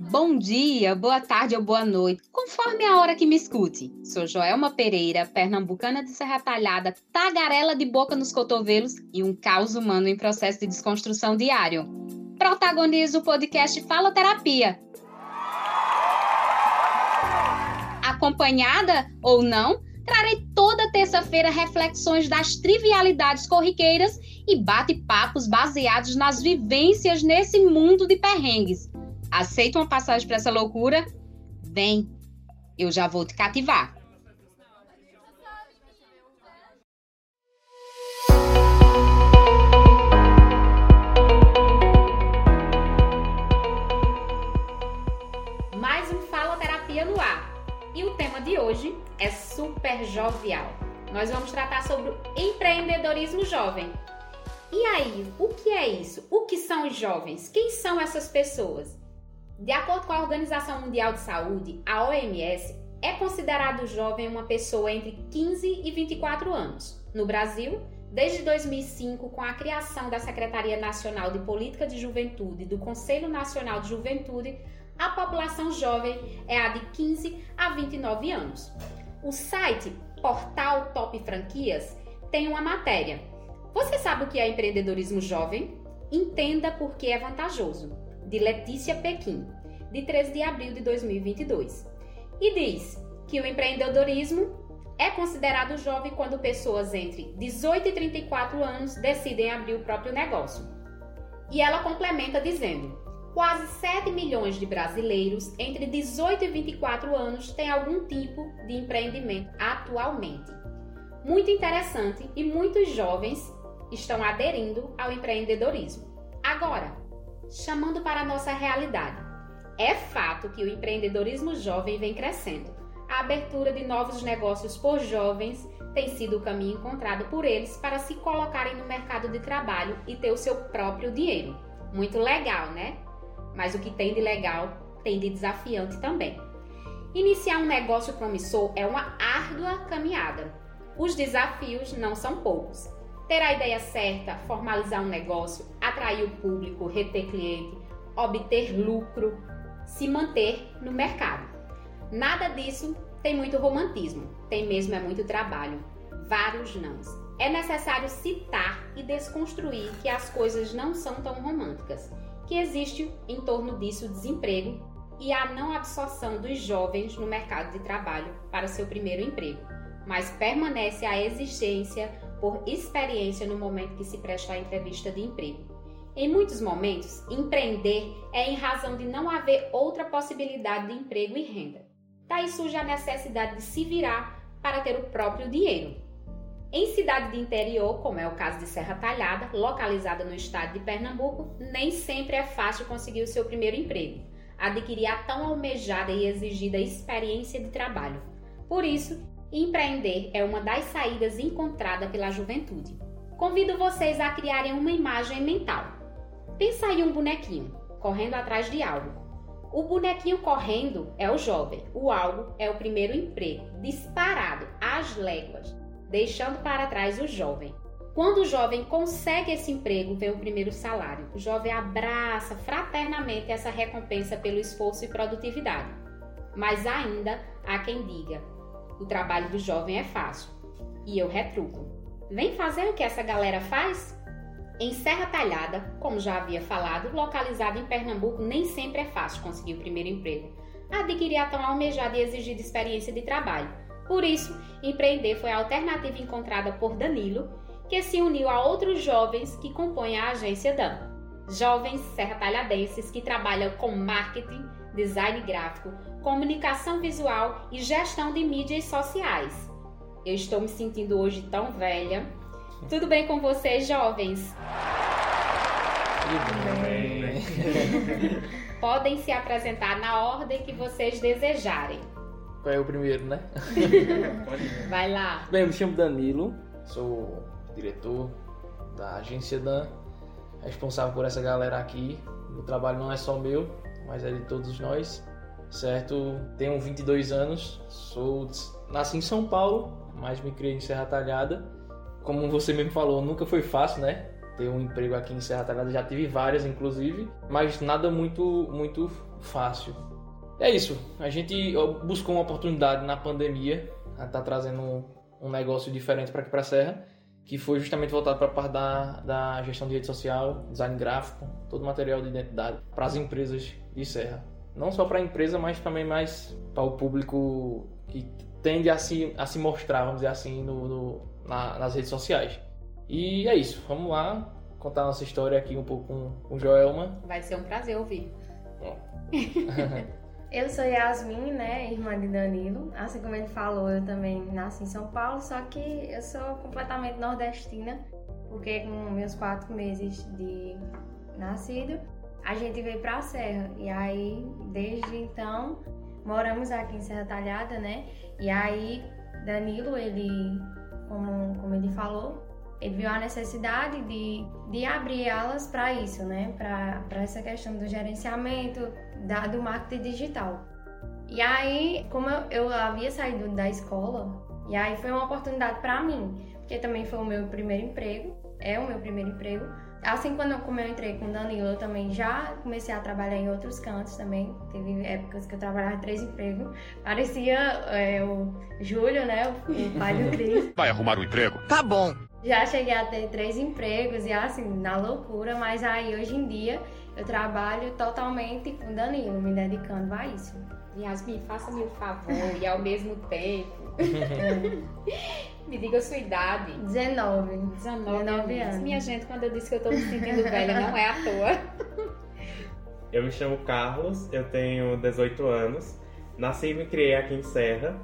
Bom dia, boa tarde ou boa noite, conforme a hora que me escute. Sou Joelma Pereira, pernambucana de Serra Talhada, tagarela de boca nos cotovelos e um caos humano em processo de desconstrução diário. Protagonizo o podcast Fala Terapia. Acompanhada ou não, trarei toda terça-feira reflexões das trivialidades corriqueiras e bate-papos baseados nas vivências nesse mundo de perrengues Aceita uma passagem para essa loucura? Vem, eu já vou te cativar. Mais um Fala Terapia no ar. E o tema de hoje é super jovial. Nós vamos tratar sobre empreendedorismo jovem. E aí, o que é isso? O que são os jovens? Quem são essas pessoas? De acordo com a Organização Mundial de Saúde, a OMS, é considerado jovem uma pessoa entre 15 e 24 anos. No Brasil, desde 2005, com a criação da Secretaria Nacional de Política de Juventude e do Conselho Nacional de Juventude, a população jovem é a de 15 a 29 anos. O site Portal Top Franquias tem uma matéria. Você sabe o que é empreendedorismo jovem? Entenda por que é vantajoso de Letícia Pequim, de 13 de abril de 2022. E diz que o empreendedorismo é considerado jovem quando pessoas entre 18 e 34 anos decidem abrir o próprio negócio. E ela complementa dizendo: quase 7 milhões de brasileiros entre 18 e 24 anos têm algum tipo de empreendimento atualmente. Muito interessante e muitos jovens estão aderindo ao empreendedorismo. Agora, chamando para a nossa realidade. É fato que o empreendedorismo jovem vem crescendo. A abertura de novos negócios por jovens tem sido o caminho encontrado por eles para se colocarem no mercado de trabalho e ter o seu próprio dinheiro. Muito legal, né? Mas o que tem de legal tem de desafiante também. Iniciar um negócio promissor é uma árdua caminhada. Os desafios não são poucos ter a ideia certa, formalizar um negócio, atrair o público, reter cliente, obter lucro, se manter no mercado. Nada disso tem muito romantismo, tem mesmo é muito trabalho, vários nãos. É necessário citar e desconstruir que as coisas não são tão românticas, que existe em torno disso desemprego e a não absorção dos jovens no mercado de trabalho para seu primeiro emprego, mas permanece a exigência por experiência no momento que se presta a entrevista de emprego. Em muitos momentos, empreender é em razão de não haver outra possibilidade de emprego e renda. Daí surge a necessidade de se virar para ter o próprio dinheiro. Em cidade de interior, como é o caso de Serra Talhada, localizada no estado de Pernambuco, nem sempre é fácil conseguir o seu primeiro emprego, adquirir a tão almejada e exigida experiência de trabalho. Por isso, Empreender é uma das saídas encontrada pela juventude. Convido vocês a criarem uma imagem mental. Pensa aí um bonequinho correndo atrás de algo. O bonequinho correndo é o jovem, o algo é o primeiro emprego, disparado às léguas, deixando para trás o jovem. Quando o jovem consegue esse emprego, vem o primeiro salário. O jovem abraça fraternamente essa recompensa pelo esforço e produtividade. Mas ainda há quem diga: o trabalho do jovem é fácil. E eu retruco. Vem fazer o que essa galera faz? Em Serra Talhada, como já havia falado, localizado em Pernambuco, nem sempre é fácil conseguir o primeiro emprego. Adquirir a tão almejada e exigida experiência de trabalho. Por isso, empreender foi a alternativa encontrada por Danilo, que se uniu a outros jovens que compõem a agência DAM. Jovens serra-talhadenses que trabalham com marketing, design gráfico, comunicação visual e gestão de mídias sociais. Eu estou me sentindo hoje tão velha. Tudo bem com vocês, jovens? Tudo bem. Podem se apresentar na ordem que vocês desejarem. Qual é o primeiro, né? Vai lá. Bem, eu me chamo Danilo, sou diretor da agência Dan, responsável por essa galera aqui. O trabalho não é só meu, mas é de todos nós certo? Tenho 22 anos, sou nasci em São Paulo, mas me criei em Serra Talhada. Como você mesmo falou, nunca foi fácil, né? Ter um emprego aqui em Serra Talhada, já tive várias inclusive, mas nada muito muito fácil. É isso. A gente buscou uma oportunidade na pandemia, tá trazendo um negócio diferente para aqui para Serra, que foi justamente voltado para a parte da, da gestão de rede social, design gráfico, todo material de identidade para as empresas de Serra. Não só para a empresa, mas também mais para o público que tende a se, a se mostrar, vamos dizer assim, no, no na, nas redes sociais. E é isso. Vamos lá contar nossa história aqui um pouco com, com Joelma. Vai ser um prazer ouvir. eu sou Yasmin, né, irmã de Danilo. Assim como ele falou, eu também nasci em São Paulo, só que eu sou completamente nordestina, porque com meus quatro meses de nascido, a gente veio pra Serra. E aí, desde então, moramos aqui em Serra Talhada, né? E aí, Danilo, ele, como, como ele falou, ele viu a necessidade de, de abrir alas para isso, né? Para essa questão do gerenciamento, da, do marketing digital. E aí, como eu, eu havia saído da escola, e aí foi uma oportunidade para mim, porque também foi o meu primeiro emprego, é o meu primeiro emprego. Assim, quando eu, como eu entrei com o Danilo, eu também já comecei a trabalhar em outros cantos também. Teve épocas que eu trabalhava em três empregos. Parecia é, o Júlio, né? O, o pai do Cris. Vai arrumar um emprego? Tá bom. Já cheguei a ter três empregos e assim, na loucura, mas aí hoje em dia eu trabalho totalmente com Danilo, me dedicando a isso. Yasmin, faça-me o favor e ao mesmo tempo. me diga a sua idade. 19. 19, 19 anos. Minha gente, quando eu disse que eu tô me sentindo velha, não é à toa. Eu me chamo Carlos, eu tenho 18 anos. Nasci e me criei aqui em Serra.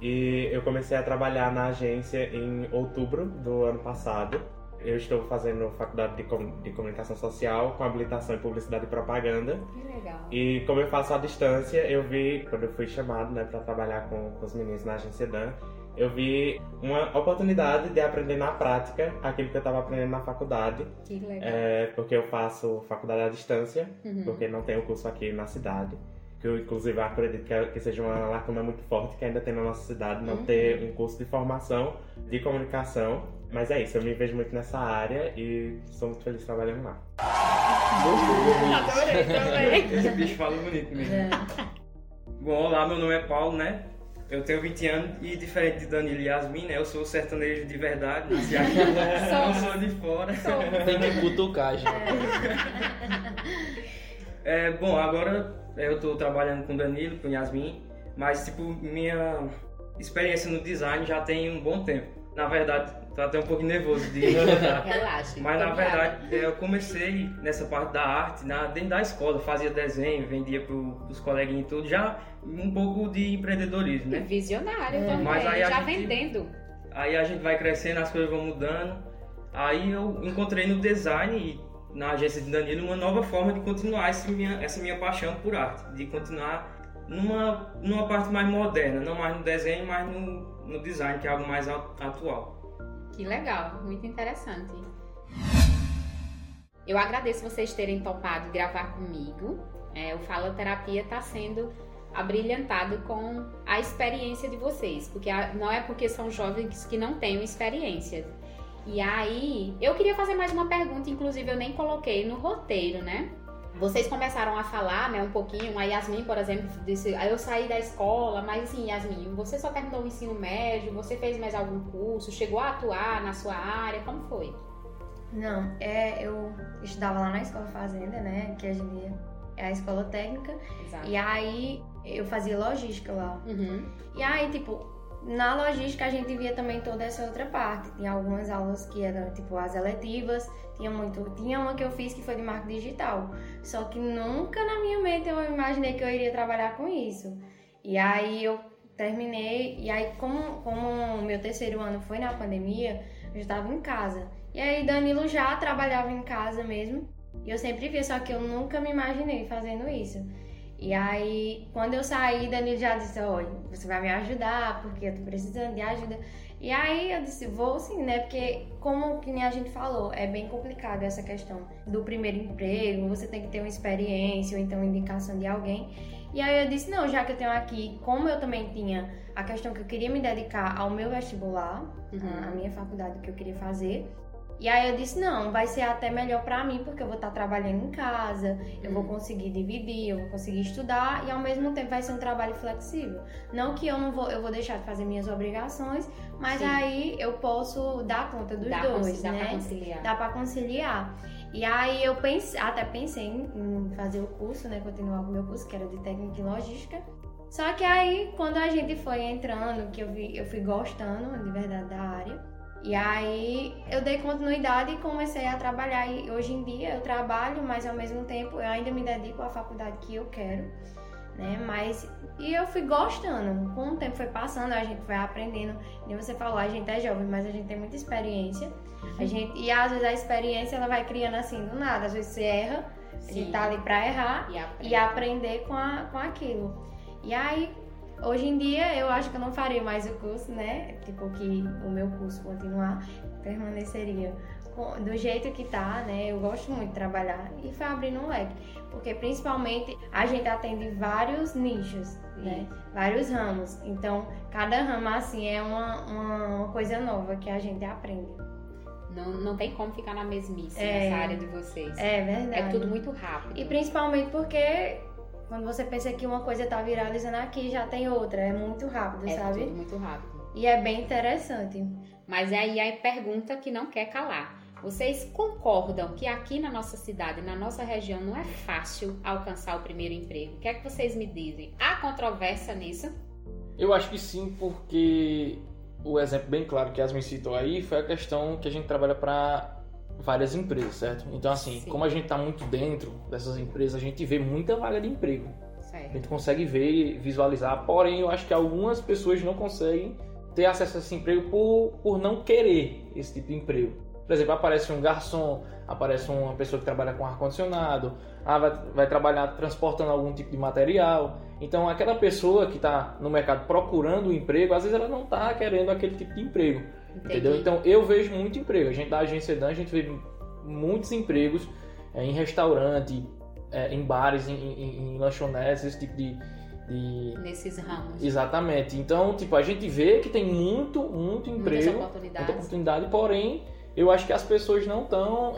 E eu comecei a trabalhar na agência em outubro do ano passado. Eu estou fazendo faculdade de, com, de comunicação social com habilitação em publicidade e propaganda. Que legal. E como eu faço à distância, eu vi, quando eu fui chamado né, para trabalhar com, com os meninos na agência Dan, eu vi uma oportunidade de aprender na prática aquilo que eu estava aprendendo na faculdade. Que legal. É, porque eu faço faculdade à distância, uhum. porque não tenho curso aqui na cidade que eu inclusive acredito que, que seja uma lacuna muito forte que ainda tem na nossa cidade, não uhum. ter um curso de formação de comunicação. Mas é isso, eu me vejo muito nessa área e sou muito feliz trabalhando lá. Adorei também. Esse bicho fala bonito mesmo. É. Bom, olá, meu nome é Paulo, né? Eu tenho 20 anos e diferente de Danilo e Yasmin, né? Eu sou sertanejo de verdade, nasci aqui, não sou de fora. Tem que cutucar, gente. É, bom, agora eu estou trabalhando com Danilo, com Yasmin, mas tipo, minha experiência no design já tem um bom tempo. Na verdade, tô até um pouco nervoso de Relaxa. Mas na verdade, eu comecei nessa parte da arte na, dentro da escola, fazia desenho, vendia para os coleguinhas e tudo, já um pouco de empreendedorismo, né? Visionário é. também, mas aí já gente, vendendo. Aí a gente vai crescendo, as coisas vão mudando. Aí eu encontrei no design e na agência de Danilo uma nova forma de continuar essa minha, essa minha paixão por arte, de continuar numa, numa parte mais moderna, não mais no desenho, mas no, no design, que é algo mais atual. Que legal, muito interessante. Eu agradeço vocês terem topado gravar comigo. É, o Fala Terapia está sendo abrilhantado com a experiência de vocês, porque não é porque são jovens que não têm experiência e aí, eu queria fazer mais uma pergunta, inclusive eu nem coloquei no roteiro, né? Vocês começaram a falar, né, um pouquinho, a Yasmin, por exemplo, disse, aí eu saí da escola, mas assim, Yasmin, você só terminou o ensino médio, você fez mais algum curso, chegou a atuar na sua área, como foi? Não, é, eu estudava lá na escola fazenda, né, que hoje em dia é a escola técnica, Exato. e aí eu fazia logística lá. Uhum. E aí, tipo, na logística a gente via também toda essa outra parte. Tinha algumas aulas que eram tipo as eletivas, tinha muito, tinha uma que eu fiz que foi de marketing digital. Só que nunca na minha mente eu imaginei que eu iria trabalhar com isso. E aí eu terminei e aí como como meu terceiro ano foi na pandemia, eu estava em casa. E aí Danilo já trabalhava em casa mesmo. E eu sempre via, só que eu nunca me imaginei fazendo isso. E aí, quando eu saí, Danilo já disse: Olha, você vai me ajudar, porque eu tô precisando de ajuda. E aí eu disse: Vou sim, né? Porque, como que nem a gente falou, é bem complicado essa questão do primeiro emprego, você tem que ter uma experiência ou então indicação de alguém. E aí eu disse: Não, já que eu tenho aqui, como eu também tinha a questão que eu queria me dedicar ao meu vestibular, uhum. a minha faculdade que eu queria fazer. E aí eu disse, não, vai ser até melhor pra mim, porque eu vou estar trabalhando em casa, eu vou conseguir dividir, eu vou conseguir estudar e ao mesmo tempo vai ser um trabalho flexível. Não que eu não vou, eu vou deixar de fazer minhas obrigações, mas Sim. aí eu posso dar conta dos dá, dois, dá né? pra conciliar. Dá pra conciliar. E aí eu pensei, até pensei em fazer o curso, né? Continuar com o meu curso, que era de técnica em logística. Só que aí, quando a gente foi entrando, que eu, vi, eu fui gostando de verdade da área, e aí eu dei continuidade e comecei a trabalhar. E hoje em dia eu trabalho, mas ao mesmo tempo eu ainda me dedico à faculdade que eu quero, né? Mas e eu fui gostando. Com o tempo foi passando, a gente foi aprendendo. E você falou, a gente é jovem, mas a gente tem muita experiência. A gente, e às vezes a experiência ela vai criando assim do nada. Às vezes você erra, a Sim. gente tá ali pra errar E e aprender com, a, com aquilo. E aí, hoje em dia, eu acho que eu não faria mais o curso, né? Tipo, que o meu curso continuar, permaneceria do jeito que tá, né? Eu gosto muito de trabalhar e foi abrindo um leque. Porque, principalmente, a gente atende vários nichos, né? Vários ramos. Então, cada ramo, assim, é uma, uma, uma coisa nova que a gente aprende. Não, não tem como ficar na mesmice É. nessa área de vocês. É verdade. É tudo muito rápido. E principalmente porque quando você pensa que uma coisa tá viralizando aqui, já tem outra. É muito rápido, é sabe? tudo muito rápido. E é bem interessante. Mas aí a pergunta que não quer calar. Vocês concordam que aqui na nossa cidade, na nossa região, não é fácil alcançar o primeiro emprego? O que é que vocês me dizem? Há controvérsia nisso? Eu acho que sim, porque o exemplo bem claro que Yasmin citou aí foi a questão que a gente trabalha para várias empresas, certo? Então, assim, Sim. como a gente está muito dentro dessas empresas, a gente vê muita vaga de emprego. A Certo. gente consegue ver, visualizar, porém, eu acho que algumas pessoas não conseguem ter acesso a esse emprego por, por não querer esse tipo de emprego. Por exemplo, aparece um garçom, aparece uma pessoa que trabalha com ar-condicionado, ah, vai, vai trabalhar transportando algum tipo de material. Então, aquela pessoa que está no mercado procurando um emprego, às vezes ela não está querendo aquele tipo de emprego. Entendeu? Então eu vejo muito emprego. A gente da agência Dan, a gente vê muitos empregos é, em restaurante, é, em bares, em, em, em lanchonetes, esse tipo de, de- Nesses ramos. Exatamente. Então, tipo, a gente vê que tem muito, muito Muitas emprego, oportunidades. muita oportunidade, porém, eu acho que as pessoas não estão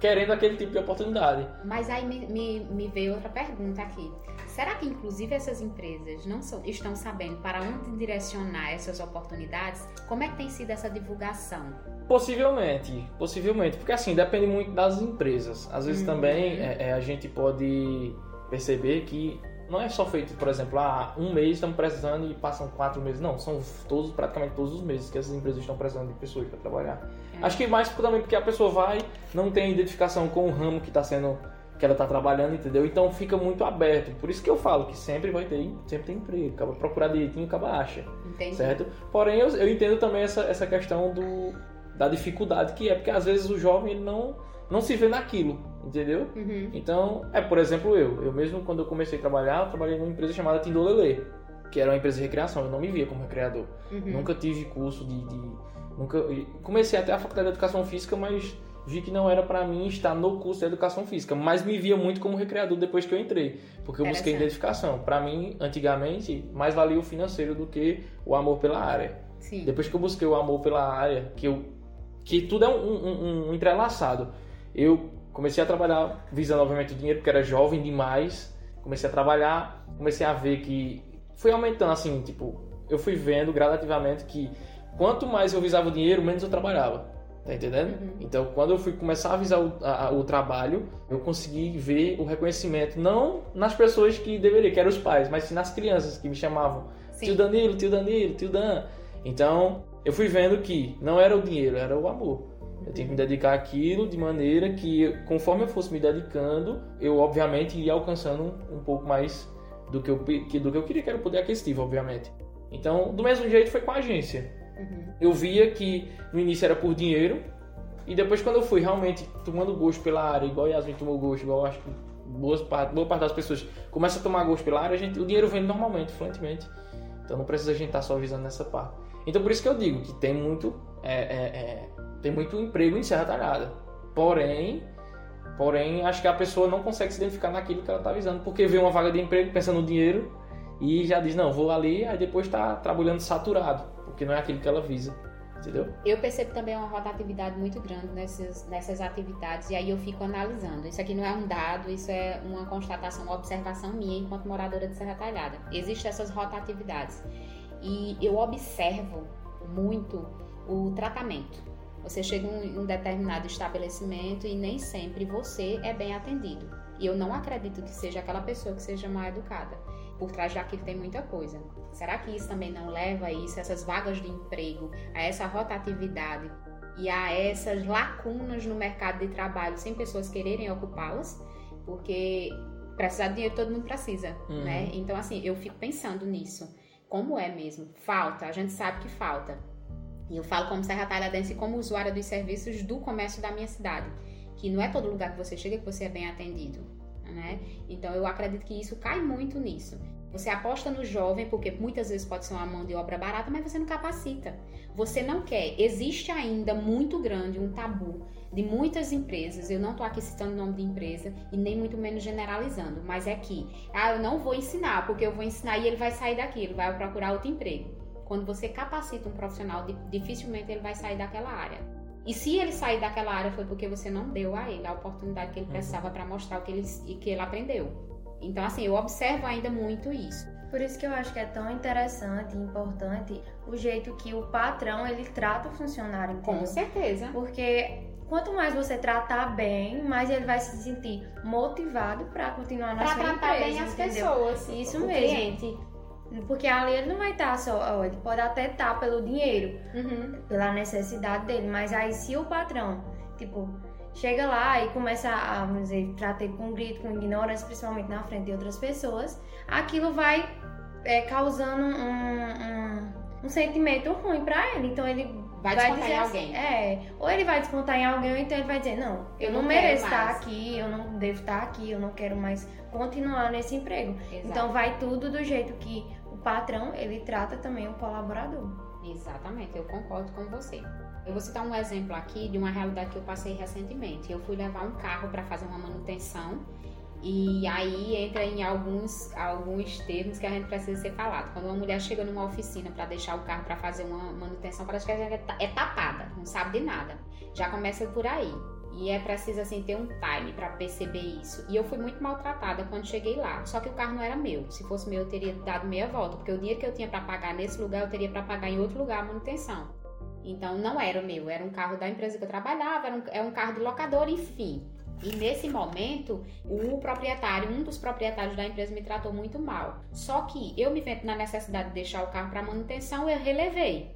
querendo aquele tipo de oportunidade. Mas aí me, me, me veio outra pergunta aqui. Será que inclusive essas empresas não são- estão sabendo para onde direcionar essas oportunidades? Como é que tem sido essa divulgação? Possivelmente, possivelmente, porque assim, depende muito das empresas. Às vezes Uhum. também é, é, a gente pode perceber que não é só feito, por exemplo, ah, um mês estamos precisando e passam quatro meses. Não, são todos, praticamente todos os meses que essas empresas estão precisando de pessoas para trabalhar. Acho que mais também porque a pessoa vai, não tem identificação com o ramo que está sendo que ela está trabalhando, entendeu? Então fica muito aberto. Por isso que eu falo que sempre vai ter, sempre tem emprego. Acaba procurar direitinho, acaba acha Entende? certo? Porém, eu, eu entendo também essa, essa questão do, da dificuldade que é, porque às vezes o jovem ele não, não se vê naquilo, entendeu? Uhum. Então, é, por exemplo, eu. Eu mesmo, quando eu comecei a trabalhar, eu trabalhei numa empresa chamada Tindolele, que era uma empresa de recreação, eu não me via como recreador. Uhum. Nunca tive curso de... de- nunca Comecei até a faculdade de Educação Física, mas vi que não era pra mim estar no curso de Educação Física, mas me via muito como recreador depois que eu entrei, porque eu busquei identificação. Pra mim, antigamente, mais valia o financeiro do que o amor pela área. Sim. Depois que eu busquei o amor pela área, que eu que tudo é um, um, um entrelaçado. Eu comecei a trabalhar visando obviamente o dinheiro, porque era jovem demais. Comecei a trabalhar, comecei a ver que foi aumentando assim, tipo, eu fui vendo gradativamente que quanto mais eu visava o dinheiro, menos eu trabalhava. Tá entendendo? Uhum. Então, quando eu fui começar a visar o, a- o trabalho, eu consegui ver o reconhecimento, não nas pessoas que deveriam, que eram os pais, mas sim nas crianças que me chamavam Sim. Tio Danilo, tio Danilo, tio Dan. Então, eu fui vendo que não era o dinheiro, era o amor. Eu tinha que me dedicar àquilo de maneira que, conforme eu fosse me dedicando, eu obviamente iria alcançando um pouco mais do que eu, do que eu queria, que era o poder aquisitivo, obviamente. Então, do mesmo jeito foi com a agência. Uhum. Eu via que no início era por dinheiro, e depois quando eu fui realmente tomando gosto pela área, igual Yasmin tomou gosto, igual acho que boas parte, boa parte das pessoas começa a tomar gosto pela área, a gente, o dinheiro vem normalmente, fluentemente. Então não precisa a gente estar só visando nessa parte. Então por isso que eu digo que tem muito, é, é, é, tem muito emprego em Serra Talhada. Porém, porém, acho que a pessoa não consegue se identificar naquilo que ela está visando, porque vê uma vaga de emprego pensando no dinheiro e já diz, não, vou ali, aí depois está trabalhando saturado, porque não é aquilo que ela visa. Entendeu? Eu percebo também uma rotatividade muito grande nessas, nessas atividades e aí eu fico analisando. Isso aqui não é um dado, isso é uma constatação, uma observação minha enquanto moradora de Serra Talhada. Existem essas rotatividades e eu observo muito o tratamento. Você chega em um determinado estabelecimento e nem sempre você é bem atendido. E eu não acredito que seja aquela pessoa que seja mal educada. Por trás daquilo tem muita coisa. Será que isso também não leva a isso, essas vagas de emprego, a essa rotatividade e a essas lacunas no mercado de trabalho sem pessoas quererem ocupá-las? Porque precisar de dinheiro todo mundo precisa, Uhum. né? Então, assim, eu fico pensando nisso. Como é mesmo? Falta, a gente sabe que falta. E eu falo como Serra Talhadense e como usuária dos serviços do comércio da minha cidade. Que não é todo lugar que você chega que você é bem atendido, né? Então eu acredito que isso cai muito nisso. Você aposta no jovem, porque muitas vezes pode ser uma mão de obra barata, mas você não capacita. Você não quer. Existe ainda muito grande um tabu de muitas empresas. Eu não estou aqui citando o nome de empresa e nem muito menos generalizando, mas é que, ah, eu não vou ensinar, porque eu vou ensinar e ele vai sair daqui, ele vai procurar outro emprego. Quando você capacita um profissional, di- dificilmente ele vai sair daquela área. E se ele sair daquela área foi porque você não deu a ele a oportunidade que ele precisava para mostrar o que ele, e que ele aprendeu. Então, assim, eu observo ainda muito isso. Por isso que eu acho que é tão interessante e importante o jeito que o patrão ele trata o funcionário, Com entendeu? certeza. Porque quanto mais você tratar bem, mais ele vai se sentir motivado para continuar na Para sua tratar empresa, bem as entendeu? pessoas. Isso o mesmo. cliente. Porque ali ele não vai estar só, ó, ele pode até estar pelo dinheiro, Uhum. pela necessidade dele, mas aí se o patrão, tipo, chega lá e começa a, vamos dizer, tratar com grito, com ignorância, principalmente na frente de outras pessoas, aquilo vai é, causando um, um, um sentimento ruim pra ele. Então ele Vai descontar dizer em assim- alguém. é, ou ele vai descontar em alguém, ou então ele vai dizer, não, eu, Eu não, não mereço estar mais. aqui, eu não devo estar aqui, eu não quero mais continuar nesse emprego. Exato. Então vai tudo do jeito que o patrão, ele trata também o colaborador. Exatamente, eu concordo com você. Eu vou citar um exemplo aqui de uma realidade que eu passei recentemente. Eu fui levar um carro para fazer uma manutenção e aí entra em alguns, alguns termos que a gente precisa ser falado. Quando uma mulher chega numa oficina para deixar o carro para fazer uma manutenção, parece que ela é ta- é tapada, não sabe de nada. Já começa por aí. E é preciso assim ter um time para perceber isso. E eu fui muito maltratada quando cheguei lá. Só que o carro não era meu. Se fosse meu, eu teria dado meia volta, porque o dinheiro que eu tinha para pagar nesse lugar, eu teria para pagar em outro lugar a manutenção. Então não era o meu, era um carro da empresa que eu trabalhava, era um, é um carro de locador, enfim. E nesse momento, o proprietário, um dos proprietários da empresa me tratou muito mal. Só que eu me vendo na necessidade de deixar o carro para manutenção, eu relevei.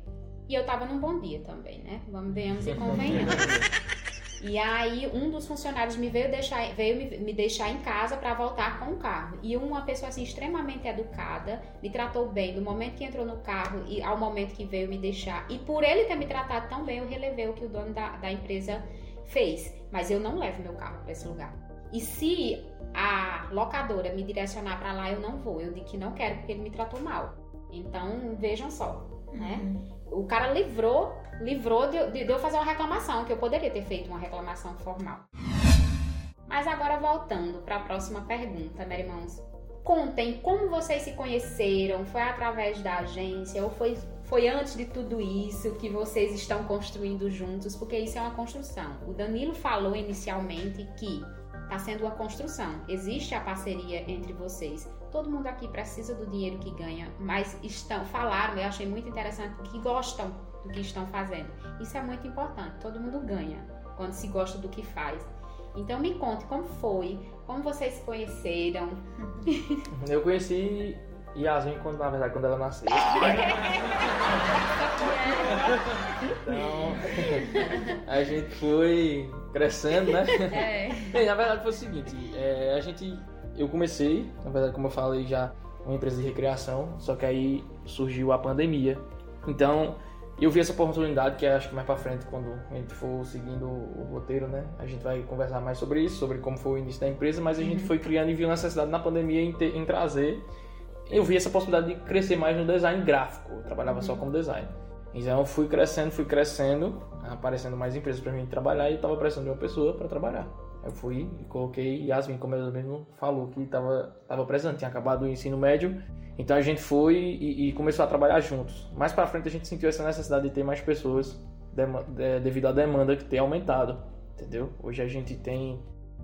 E eu tava num bom dia também, né? Vamos venhamos e convenhamos. E aí um dos funcionários me veio deixar, veio me, me deixar em casa para voltar com o carro. E uma pessoa assim extremamente educada, me tratou bem do momento que entrou no carro e ao momento que veio me deixar. E por ele ter me tratado tão bem, eu relevei o que o dono da, da empresa fez. Mas eu não levo meu carro para esse lugar. E se a locadora me direcionar para lá, eu não vou. Eu digo que não quero porque ele me tratou mal. Então vejam só, né? O cara livrou, livrou de, de- de eu fazer uma reclamação, que eu poderia ter feito uma reclamação formal. Mas agora voltando para a próxima pergunta, meus irmãos. Contem como vocês se conheceram, foi através da agência ou foi, foi antes de tudo isso que vocês estão construindo juntos, porque isso é uma construção. O Danilo falou inicialmente que está sendo uma construção, existe a parceria entre vocês. Todo mundo aqui precisa do dinheiro que ganha, mas estão falaram, eu achei muito interessante que gostam do que estão fazendo. Isso é muito importante. Todo mundo ganha quando se gosta do que faz. Então me conte como foi, como vocês se conheceram. Eu conheci Yasmin quando, na verdade, quando ela nasceu. Então, a gente foi crescendo, né? É. Bem, na verdade foi o seguinte, é, a gente, eu comecei, na verdade como eu falei já, uma empresa de recreação, só que aí surgiu a pandemia. Então, eu vi essa oportunidade, que acho que mais pra frente, quando a gente for seguindo o roteiro, né, a gente vai conversar mais sobre isso, sobre como foi o início da empresa, mas a gente foi criando e viu necessidade na pandemia em, ter- em trazer. Eu vi essa possibilidade de crescer mais no design gráfico, eu trabalhava só como design. Então eu fui crescendo, fui crescendo, aparecendo mais empresas para mim trabalhar e estava precisando de uma pessoa para trabalhar. Eu fui e coloquei Yasmin, como ela mesmo falou, que estava tava precisando, tinha acabado o ensino médio Então a gente foi e, e começou a trabalhar juntos. Mais para frente a gente sentiu essa necessidade de ter mais pessoas de, devido à demanda que tem aumentado, entendeu? Hoje a gente tem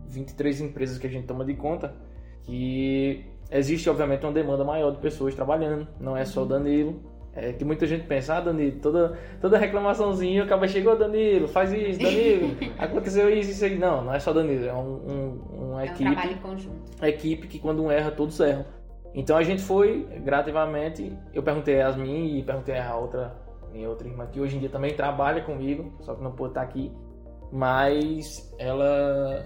23 empresas que a gente toma de conta que existe obviamente uma demanda maior de pessoas trabalhando, não é só o Danilo. É que muita gente pensa, ah, Danilo, toda, toda reclamaçãozinha acaba chegou, Danilo, faz isso, Danilo, aconteceu isso, isso aí. Não, não é só Danilo, é um, um, uma é equipe. Um trabalho em conjunto. Equipe que quando um erra, todos erram. Então a gente foi gradativamente. Eu perguntei a Yasmin e perguntei a outra, minha outra irmã, que hoje em dia também trabalha comigo, só que não pôde estar aqui. Mas ela.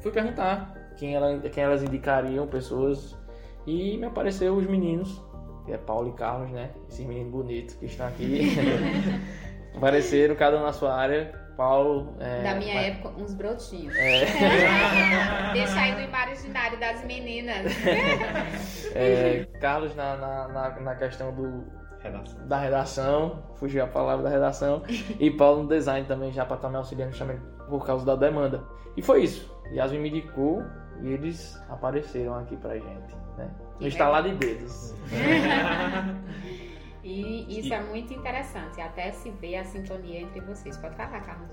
Fui perguntar quem, ela, quem elas indicariam, pessoas. E me apareceu os meninos, que é Paulo e Carlos, né? Esses meninos bonitos que estão aqui. Apareceram, cada um na sua área. Paulo. É, da minha vai... época, uns brotinhos. É. Deixa aí no imaginário das meninas. É, Carlos na, na, na, na questão do, Redação. da redação, fugiu a palavra da redação, e Paulo no design também, já para estar me auxiliando justamente por causa da demanda. E foi isso. Yasmin me indicou e eles apareceram aqui pra gente, né? No instalar de dedos. e isso é muito interessante, até se ver a sintonia entre vocês. Pode falar, Carlos.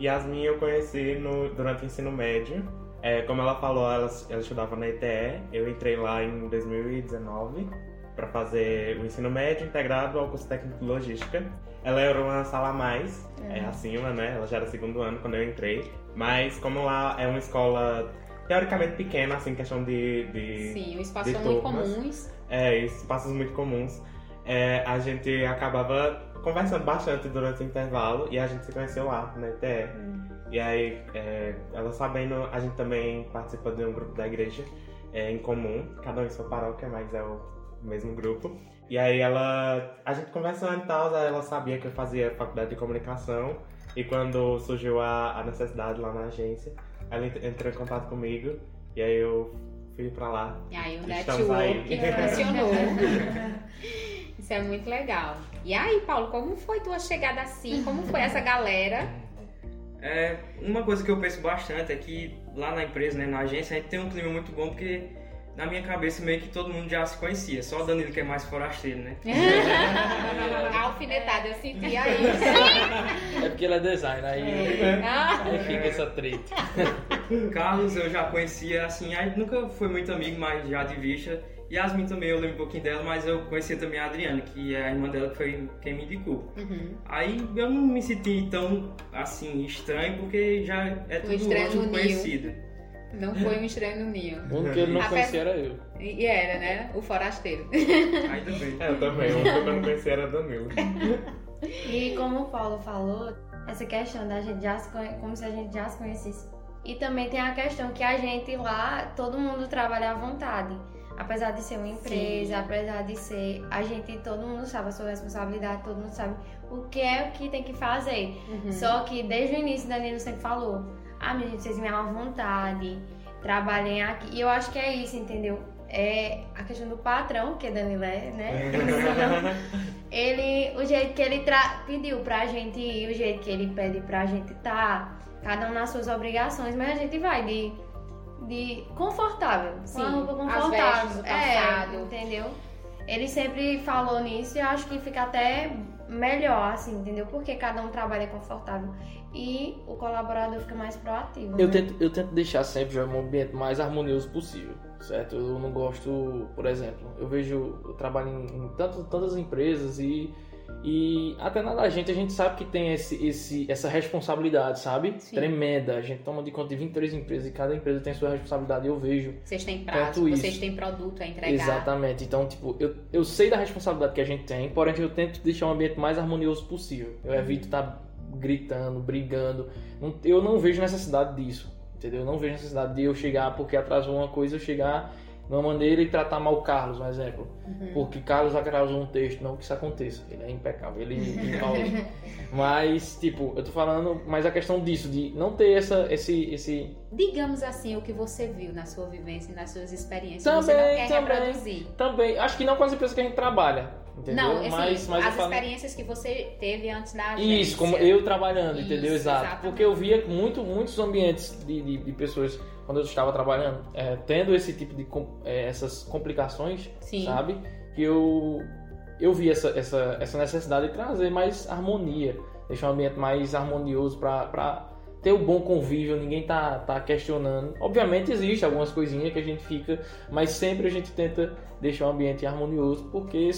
Yasmin eu conheci no, durante o ensino médio. É, como ela falou, ela, ela estudava na ITE. Eu entrei lá em 2019 para fazer o ensino médio integrado ao curso técnico de logística. Ela era uma sala a mais, é. acima, né? Ela já era segundo ano quando eu entrei. Mas como lá é uma escola teoricamente pequena, assim, questão de. de Sim, espaços de muito turmas. comuns. É, espaços muito comuns. É, a gente acabava conversando bastante durante o intervalo e a gente se conheceu lá na ITE. E aí, é, ela sabendo, a gente também participa de um grupo da igreja é, em comum, cada um em sua paróquia, mas é o mesmo grupo. E aí ela, a gente conversando e tal, ela sabia que eu fazia faculdade de comunicação e quando surgiu a, a necessidade lá na agência, ela ent- entrou em contato comigo e aí eu fui pra lá. E aí o network funcionou. Isso é muito legal. E aí, Paulo, como foi tua chegada assim? Como foi essa galera? É, uma coisa que eu penso bastante é que lá na empresa, né, na agência, a gente tem um clima muito bom porque na minha cabeça meio que todo mundo já se conhecia. Só o Danilo que é mais forasteiro, né? A alfinetada, eu senti aí. É porque ele é designer, aí, Ah, aí fica essa treta. Carlos eu já conhecia, assim, a gente nunca foi muito amigo, mas já de vista. Yasmin também, eu lembro um pouquinho dela, mas eu conhecia também a Adriana, que é a irmã dela que foi quem me indicou. Uhum. Aí eu não me senti tão, assim, estranho, porque já é tudo muito conhecido. Não foi um estranho no ninho. O único que ele não Apesar- conhecia era eu. E era, né? O forasteiro. Ainda bem. É, eu também, o único que eu não conhecia era Danilo. E como o Paulo falou, essa questão da gente já se conhe... como se a gente já se conhecesse. E também tem a questão que a gente lá, todo mundo trabalha à vontade. Apesar de ser uma empresa, Sim. apesar de ser. A gente, todo mundo sabe a sua responsabilidade, todo mundo sabe o que é o que tem que fazer. Uhum. Só que desde o início, Danilo sempre falou: Ah, minha gente, vocês me amam à vontade, trabalhem aqui. E eu acho que é isso, entendeu? É a questão do patrão, que é, né? ele, o jeito que ele tra- pediu pra gente ir, o jeito que ele pede pra gente tá, cada um nas suas obrigações, mas a gente vai de, de confortável, com Sim, uma roupa as confortável. vestes, o é, entendeu? Ele sempre falou nisso e eu acho que fica até melhor, assim, entendeu? Porque cada um trabalha confortável e o colaborador fica mais proativo. Eu né? tento, eu tento deixar sempre um ambiente mais harmonioso possível, certo? Eu não gosto, por exemplo, eu vejo, eu trabalho em, em tantas, tantas empresas e, e até na da gente a gente sabe que tem esse, esse, essa responsabilidade, sabe? Sim. Tremenda. A gente toma de conta de 23 empresas e cada empresa tem sua responsabilidade eu vejo. Vocês têm prazo, Tanto isso. vocês têm produto a entregar. Exatamente. Então, tipo, eu, eu sei da responsabilidade que a gente tem, porém eu tento deixar o ambiente mais harmonioso possível. Eu evito estar gritando, brigando. Eu não vejo necessidade disso. Entendeu? Eu não vejo necessidade de eu chegar porque atrasou uma coisa, eu chegar de uma maneira e tratar mal o Carlos, um exemplo. Uhum. Porque Carlos atrasou um texto, não que isso aconteça. Ele é impecável, ele hoje. Mas, tipo, eu tô falando, mas a questão disso, de não ter essa, esse, esse Digamos assim, o que você viu na sua vivência e nas suas experiências, Também, você não quer também. reproduzir. Também, acho que não com as empresas que a gente trabalha, entendeu? Não, assim, mas, mas as falo- experiências que você teve antes da agência. Isso, como eu trabalhando, Isso, entendeu? Exato. exatamente. Porque eu via muito, muitos ambientes de, de, de pessoas, quando eu estava trabalhando, é, tendo esse tipo de é, essas complicações, Sim. sabe? que eu, eu vi essa, essa, essa necessidade de trazer mais harmonia, deixar um ambiente mais harmonioso para ter o um bom convívio, ninguém tá, tá questionando. Obviamente existe algumas coisinhas que a gente fica, mas sempre a gente tenta deixar o ambiente harmonioso, porque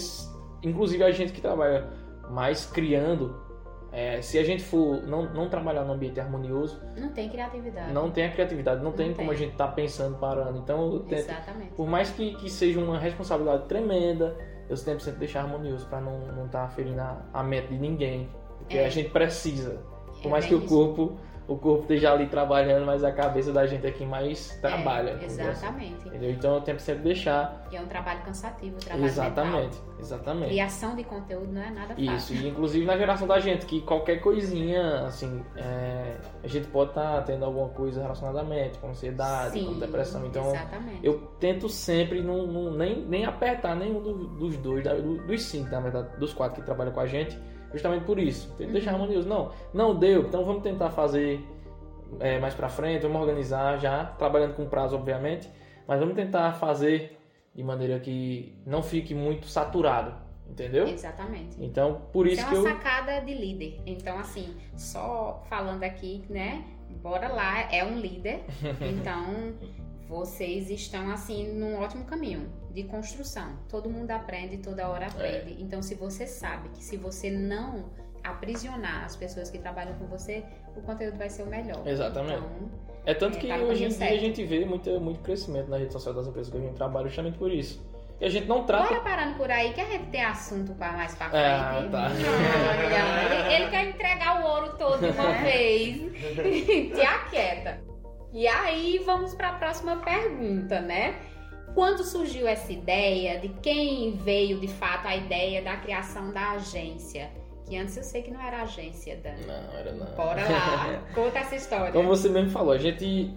inclusive a gente que trabalha mais criando é, se a gente for não, não trabalhar no ambiente harmonioso, não tem criatividade. Não tem a criatividade, não, não tem, tem, como a gente estar tá pensando parando. Então, tento, Exatamente. por mais que, que seja uma responsabilidade tremenda, eu tento sempre deixar harmonioso para não estar não tá ferindo a, a mente de ninguém. Porque é. a gente precisa. Por é mais que o corpo o corpo esteja ali trabalhando, mas a cabeça da gente aqui mais trabalha. É, exatamente. Assim, então eu tento sempre deixar. E é um trabalho cansativo, um trabalho Exatamente, mental. exatamente. Criação de conteúdo não é nada fácil. Isso, e inclusive na geração da gente, que qualquer coisinha, assim, é, a gente pode estar tá tendo alguma coisa relacionada à mente, com ansiedade, Sim, com depressão. Então exatamente. eu tento sempre não, não, nem, nem apertar nenhum dos dois, dos cinco, na verdade, dos quatro que trabalham com a gente justamente por isso. Tem que deixar uhum. harmonioso. Não, não deu, então vamos tentar fazer é, mais para frente, vamos organizar já, trabalhando com prazo, obviamente, mas vamos tentar fazer de maneira que não fique muito saturado, entendeu? Exatamente. Então, por isso, isso é uma que eu... sacada de líder. Então, assim, só falando aqui, né? Bora lá, é um líder. Então, vocês estão assim num ótimo caminho de construção. Todo mundo aprende, toda hora aprende. É. Então, se você sabe que se você não aprisionar as pessoas que trabalham com você, o conteúdo vai ser o melhor. Exatamente. Então, é tanto é, que hoje em dia a gente vê muito, muito crescimento na rede social das empresas que a gente trabalha justamente por isso. E a gente não trata. Bora parando por aí que a gente tem assunto para mais pra ah, frente. Ah, tá. Olha, ele, ele quer entregar o ouro todo de uma vez. Te aquieta. E aí vamos para a próxima pergunta, né? Quando surgiu essa ideia, de quem veio de fato a ideia da criação da agência? Que antes eu sei que não era agência, Dan. Não, era não. Bora lá, conta essa história. Como você mesmo falou, a gente.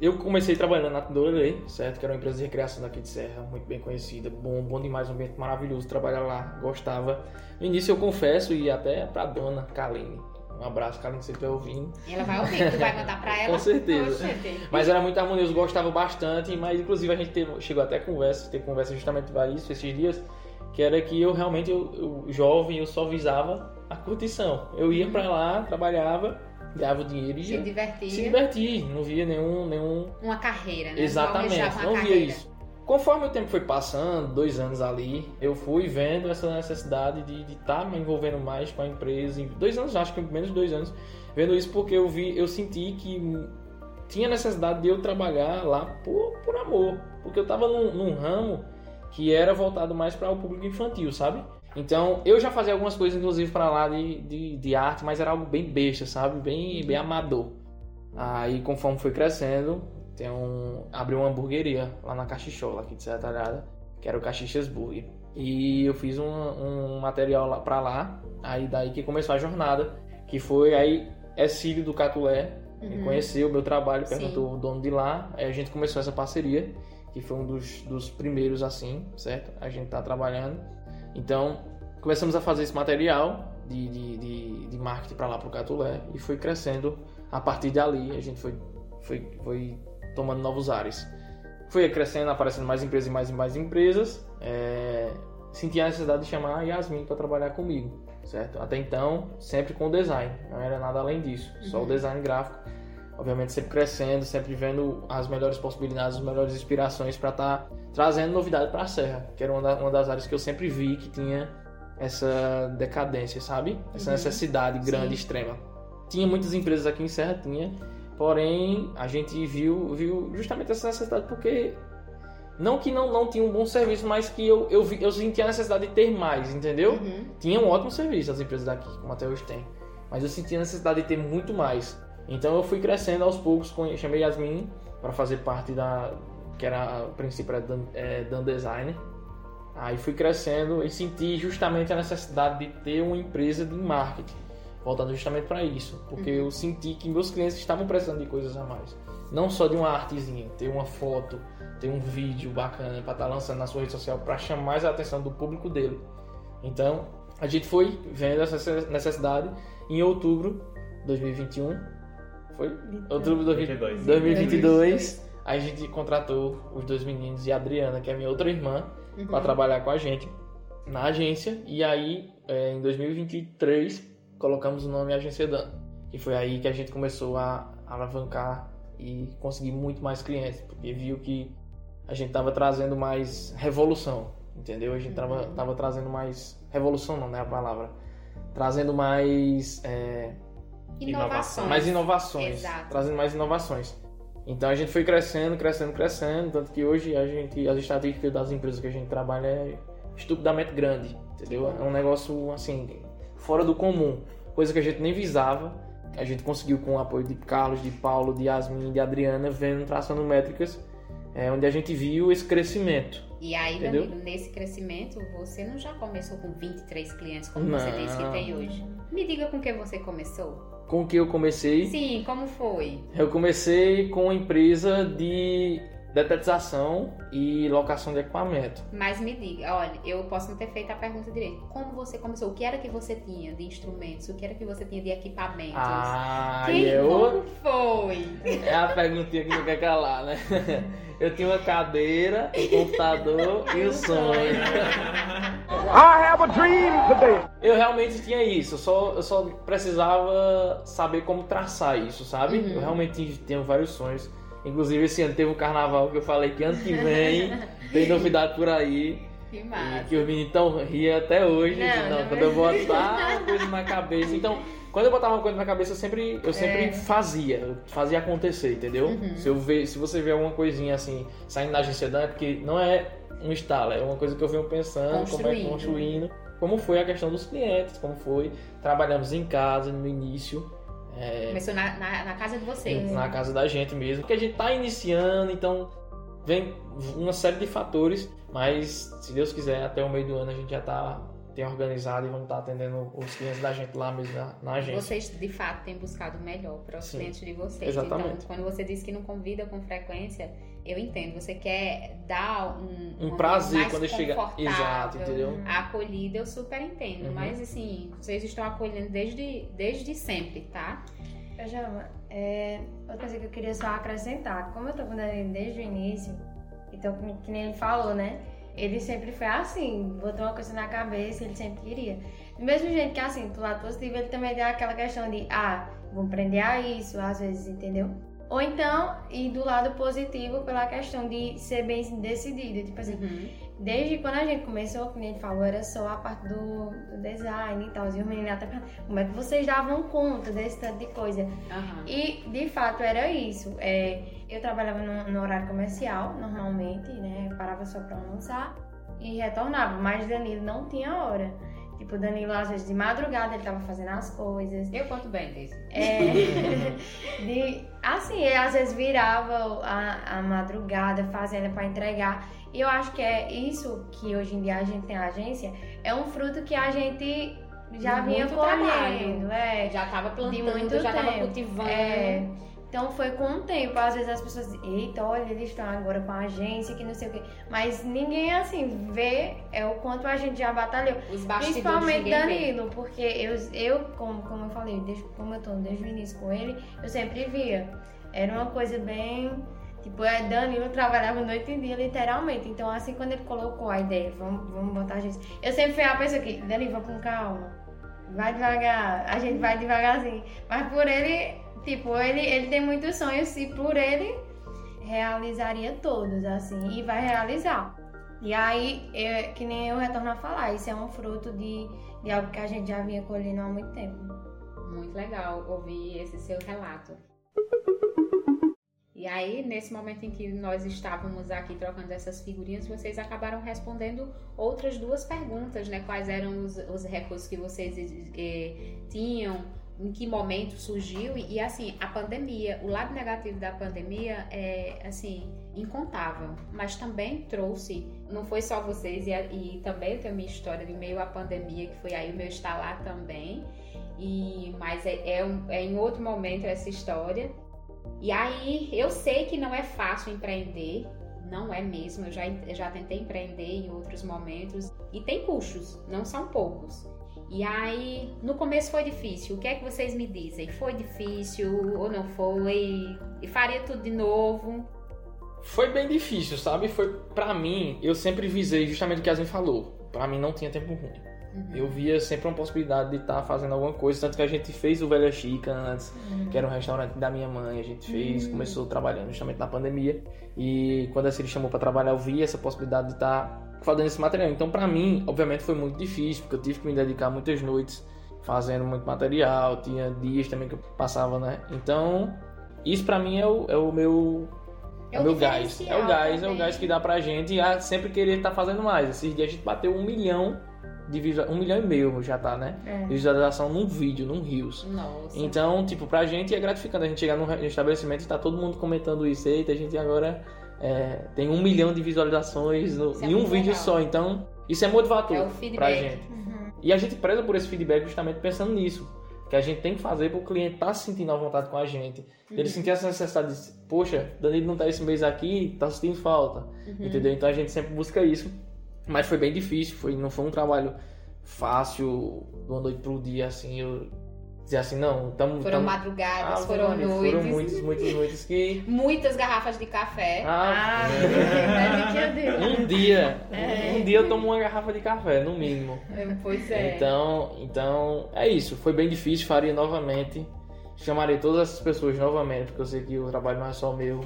Eu comecei trabalhando na Dorelei, certo? Que era uma empresa de recreação daqui de Serra, muito bem conhecida, bom, bom demais, um ambiente maravilhoso, trabalhar lá, gostava. No início eu confesso, e até pra dona Kaline. Um abraço, Kaline, se você estiver ouvindo. Ela vai ouvir, tu vai mandar pra ela? Com certeza. Mas era muito harmonioso, gostava bastante, mas inclusive a gente teve, chegou até conversa, teve conversa justamente para isso esses dias que era que eu realmente, eu, eu, jovem, eu só visava a curtição. Eu ia para lá, trabalhava, ganhava o dinheiro e se divertia. Se divertir, não via nenhum, nenhum... Uma carreira, né? Exatamente, não carreira. via isso. Conforme o tempo foi passando, dois anos ali, eu fui vendo essa necessidade de estar tá me envolvendo mais com a empresa. Em dois anos, acho que menos de dois anos, vendo isso porque eu vi, eu senti que tinha necessidade de eu trabalhar lá por, por amor, porque eu estava num, num ramo que era voltado mais para o público infantil, sabe? Então, eu já fazia algumas coisas, inclusive, para lá de, de, de, arte, mas era algo bem besta, sabe? Bem, bem amador. Aí, conforme foi crescendo, tem um, abriu uma hamburgueria lá na Cachichola, aqui de Serra Talhada, que era o Caxichas Burger. E eu fiz um, um material lá, pra lá, aí daí que começou a jornada, que foi aí, é filho do Catulé, uhum. me conheceu o meu trabalho, perguntou Sim. o dono de lá, aí a gente começou essa parceria que foi um dos, dos primeiros assim, certo? A gente tá trabalhando. Então, começamos a fazer esse material de, de, de, de marketing para lá pro Catulé e foi crescendo a partir dali. A gente foi, foi, foi tomando novos ares. Foi crescendo, aparecendo mais empresas e mais e mais empresas. É, senti a necessidade de chamar a Yasmin para trabalhar comigo, certo? Até então, sempre com design, não era nada além disso, uhum. só o uhum. design gráfico obviamente sempre crescendo, sempre vendo as melhores possibilidades, as melhores inspirações para estar tá trazendo novidade para a Serra, que era uma, uma, das áreas que eu sempre vi que tinha essa decadência, sabe? Essa uhum. necessidade grande, Sim. extrema. Tinha muitas empresas aqui em Serra, tinha, porém a gente viu, viu justamente essa necessidade porque não que não, não tinha um bom serviço, mas que eu, eu, vi, eu sentia a necessidade de ter mais, entendeu? Uhum. Tinha um ótimo serviço as empresas daqui, como até hoje tem. Mas eu sentia a necessidade de ter muito mais. Então eu fui crescendo aos poucos, chamei Yasmin para fazer parte da. que era a princípio era Dan, é, Dan Designer. Aí fui crescendo e senti justamente a necessidade de ter uma empresa de marketing, voltando justamente para isso, porque uhum. eu senti que meus clientes estavam precisando de coisas a mais. Não só de uma artezinha, ter uma foto, ter um vídeo bacana para estar tá lançando na sua rede social para chamar mais a atenção do público dele. Então, a gente foi vendo essa necessidade em outubro de 2021 foi? Outubro de 2022. 2022. A gente contratou os dois meninos e a Adriana, que é minha outra irmã, Uhum. para trabalhar com a gente na agência. E aí, é, em 2023, colocamos o nome Agência Dan. E foi aí que a gente começou a alavancar e conseguir muito mais clientes, porque viu que a gente estava trazendo mais revolução, entendeu? A gente estava Uhum. tava trazendo mais revolução, não é a palavra, trazendo mais é, Inovações. mais inovações, Exato. trazendo mais inovações. Então a gente foi crescendo, crescendo, crescendo, tanto que hoje a gente, as estatísticas das empresas que a gente trabalha é estupidamente grande, entendeu? É um negócio assim fora do comum, coisa que a gente nem visava. A gente conseguiu com o apoio de Carlos, de Paulo, de Yasmin, de Adriana, vendo traçando métricas, é, onde a gente viu esse crescimento. E aí, Entendeu? Danilo, nesse crescimento, você não já começou com 23 clientes como você Não. disse que tem hoje? Me diga com que você começou. Com que eu comecei, Sim, como foi? eu comecei com uma empresa de detetização e locação de equipamento. Mas me diga, olha, eu posso não ter feito a pergunta direito. Como você começou? O que era que você tinha de instrumentos? O que era que você tinha de equipamentos? Ah, Quem, eu, como foi? É a perguntinha que não quer calar, né? Eu tinha uma cadeira, um computador e o sonho. I have a dream today. Eu realmente tinha isso, eu só, eu só precisava saber como traçar isso, sabe? Uhum. Eu realmente tenho vários sonhos. Inclusive esse ano teve um carnaval que eu falei que ano que vem tem novidade por aí. Que E massa. que os meninos estão rindo até hoje. Não, Não, não quando eu botar coisa na cabeça. Então, quando eu botava uma coisa na cabeça, eu sempre, eu sempre É. fazia. Eu fazia acontecer, entendeu? Uhum. Se, eu ver, se você vê alguma coisinha assim, saindo da agência é porque não é um estalo, é uma coisa que eu venho pensando, como é construindo. Como foi a questão dos clientes, como foi. Trabalhamos em casa no início. É, Começou na, na, na casa de vocês. na casa da gente mesmo. Porque a gente tá iniciando, então vem uma série de fatores, mas se Deus quiser, até o meio do ano a gente já tá tem organizado e vamos estar atendendo os clientes da gente lá mesmo na, na agência. Vocês, de fato, têm buscado o melhor para os Sim, clientes de vocês. exatamente. Então, quando você diz que não convida com frequência, eu entendo. Você quer dar um, Um prazer mais quando chega. Exato, entendeu? A acolhida eu super entendo, Uhum. mas assim, vocês estão acolhendo desde, desde sempre, tá? Pajama, é, outra coisa que eu queria só acrescentar, como eu tô com desde o início, então, que, que nem ele falou, né? Ele sempre foi assim, botou uma coisa na cabeça, ele sempre queria. Do mesmo jeito que assim, do lado positivo, ele também tem aquela questão de, ah, vou aprender a isso, às vezes, entendeu? Ou então, e do lado positivo, pela questão de ser bem decidido, tipo assim, Uhum. Desde quando a gente começou, como ele falou, era só a parte do, do design e tal. E os meninos até como é que vocês davam conta desse tanto de coisa? Aham. E de fato era isso. É, eu trabalhava no, no horário comercial, normalmente, né? Eu parava só pra almoçar e retornava. Mas Danilo não tinha hora. Tipo, Danilo, às vezes de madrugada, ele tava fazendo as coisas. Eu conto bem disso. É, de, assim, ele às vezes virava a, a madrugada fazendo pra entregar. E eu acho que é isso que hoje em dia a gente tem a agência, é um fruto que a gente já vinha muito colhendo. É, Já tava plantando, muito já tava tempo. cultivando. é, então foi com o tempo, às vezes as pessoas dizem, eita, olha, eles estão agora com a agência, que não sei o quê. Mas ninguém, assim, vê é, o quanto a gente já batalhou. Os Principalmente ninguém vê. Danilo, porque eu, eu como, como eu falei, desde, como eu tô desde o início com ele, eu sempre via. Era uma coisa bem. Tipo, é, Danilo trabalhava noite e dia, literalmente. Então, assim, quando ele colocou a ideia, vamos, vamos botar a gente. Eu sempre fui a pessoa que, Danilo, vai com calma. Vai devagar, a gente vai devagarzinho. Mas por ele, tipo, ele, ele tem muitos sonhos e por ele realizaria todos, assim, e vai realizar. E aí, é, que nem eu retorno a falar, isso é um fruto de, de algo que a gente já vinha colhendo há muito tempo. Muito legal ouvir esse seu relato. E aí, nesse momento em que nós estávamos aqui trocando essas figurinhas, vocês acabaram respondendo outras duas perguntas, né? Quais eram os, os recursos que vocês eh, tinham, em que momento surgiu e, e, assim, a pandemia, o lado negativo da pandemia é, assim, incontável, mas também trouxe, não foi só vocês, e, e também eu tenho minha história de meio à pandemia, que foi aí o meu estar lá também, e, mas é, é, um- é em outro momento essa história. E aí, eu sei que não é fácil empreender, não é mesmo. Eu já, eu já tentei empreender em outros momentos e tem custos, não são poucos. E aí, no começo foi difícil. O que é que vocês me dizem? Foi difícil ou não foi? E faria tudo de novo? Foi bem difícil, sabe? Foi pra mim, eu sempre visei justamente o que a gente falou. Pra mim não tinha tempo ruim. Uhum. Eu via sempre uma possibilidade de estar fazendo alguma coisa, tanto que a gente fez o Velha Chica antes, que era um restaurante da minha mãe, a gente fez, começou trabalhando justamente na pandemia. E quando a Siri chamou pra trabalhar, eu vi essa possibilidade de estar fazendo esse material. Então, pra mim, obviamente foi muito difícil, porque eu tive que me dedicar muitas noites fazendo muito material, tinha dias também que eu passava, né? Então, isso pra mim é o, é o meu é É o meu gás. É o gás, é o também. gás que dá pra gente a sempre querer estar fazendo mais. Esses dias a gente bateu um milhão de visualização, um milhão e meio já tá, né? É. De visualização num vídeo, num Reels. Nossa. Então, tipo, pra gente é gratificante a gente chegar num estabelecimento e tá todo mundo comentando isso. Eita, a gente agora é, tem um milhão de visualizações no- é em um vídeo legal. só. Então, isso é motivador É pra gente. E a gente preza por esse feedback justamente pensando nisso. Que a gente tem que fazer para o cliente estar se sentindo à vontade com a gente. Uhum. Ele sentir essa necessidade de, poxa, Danilo não tá esse mês aqui, tá sentindo falta. Uhum. Entendeu? Então a gente sempre busca isso. Mas foi bem difícil, foi, não foi um trabalho fácil, de uma noite pro dia, assim, eu dizer assim, não, estamos... Foram madrugadas, foram noites. Foram muitas, muitas noites que... Muitas garrafas de café. Ah, Ah, é um dia, É. um dia eu tomo uma garrafa de café, no mínimo. Pois é. Então, então é isso. Foi bem difícil, faria novamente. Chamarei todas essas pessoas novamente, porque eu sei que o trabalho não é só meu.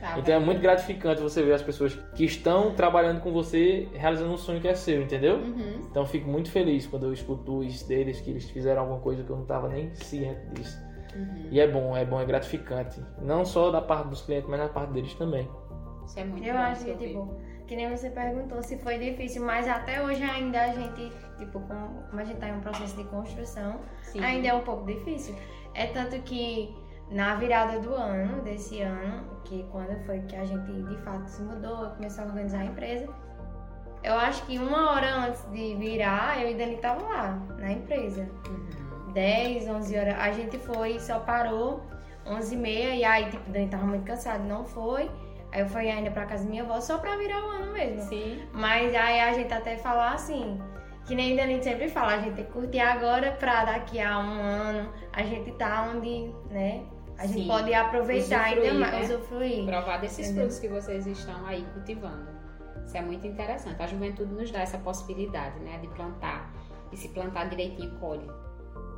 Tá Então é muito gratificante você ver as pessoas que estão trabalhando com você realizando um sonho que é seu, entendeu? Uhum. Então eu fico muito feliz quando eu escuto isso deles, que eles fizeram alguma coisa que eu não estava nem ciente disso. Uhum. E é bom, é bom, é gratificante. Não só da parte dos clientes, mas da parte deles também. Isso é muito Eu bom acho que, ouvir. tipo, que nem você perguntou se foi difícil, mas até hoje ainda a gente, tipo, com- como a gente tá em um processo de construção, Sim. ainda é um pouco difícil. É tanto que na virada do ano, desse ano, que quando foi que a gente de fato se mudou, começou a organizar a empresa, eu acho que uma hora antes de virar, eu e Dani tava lá, na empresa. Uhum. 10, 11 horas. A gente foi, só parou 11 e meia, e aí, tipo, Dani tava muito cansado, não foi. Aí eu fui ainda pra casa da minha avó só pra virar o ano mesmo. Sim. Mas aí a gente até falar assim, que nem gente sempre fala, a gente tem que curtir agora pra daqui a um ano a gente tá onde, né? A gente Sim. pode aproveitar ainda Usufruir, mais, né? usufruir. Provar desses Entendeu? frutos que vocês estão aí cultivando. Isso é muito interessante. A juventude nos dá essa possibilidade, né? De plantar. E se plantar direitinho, colhe.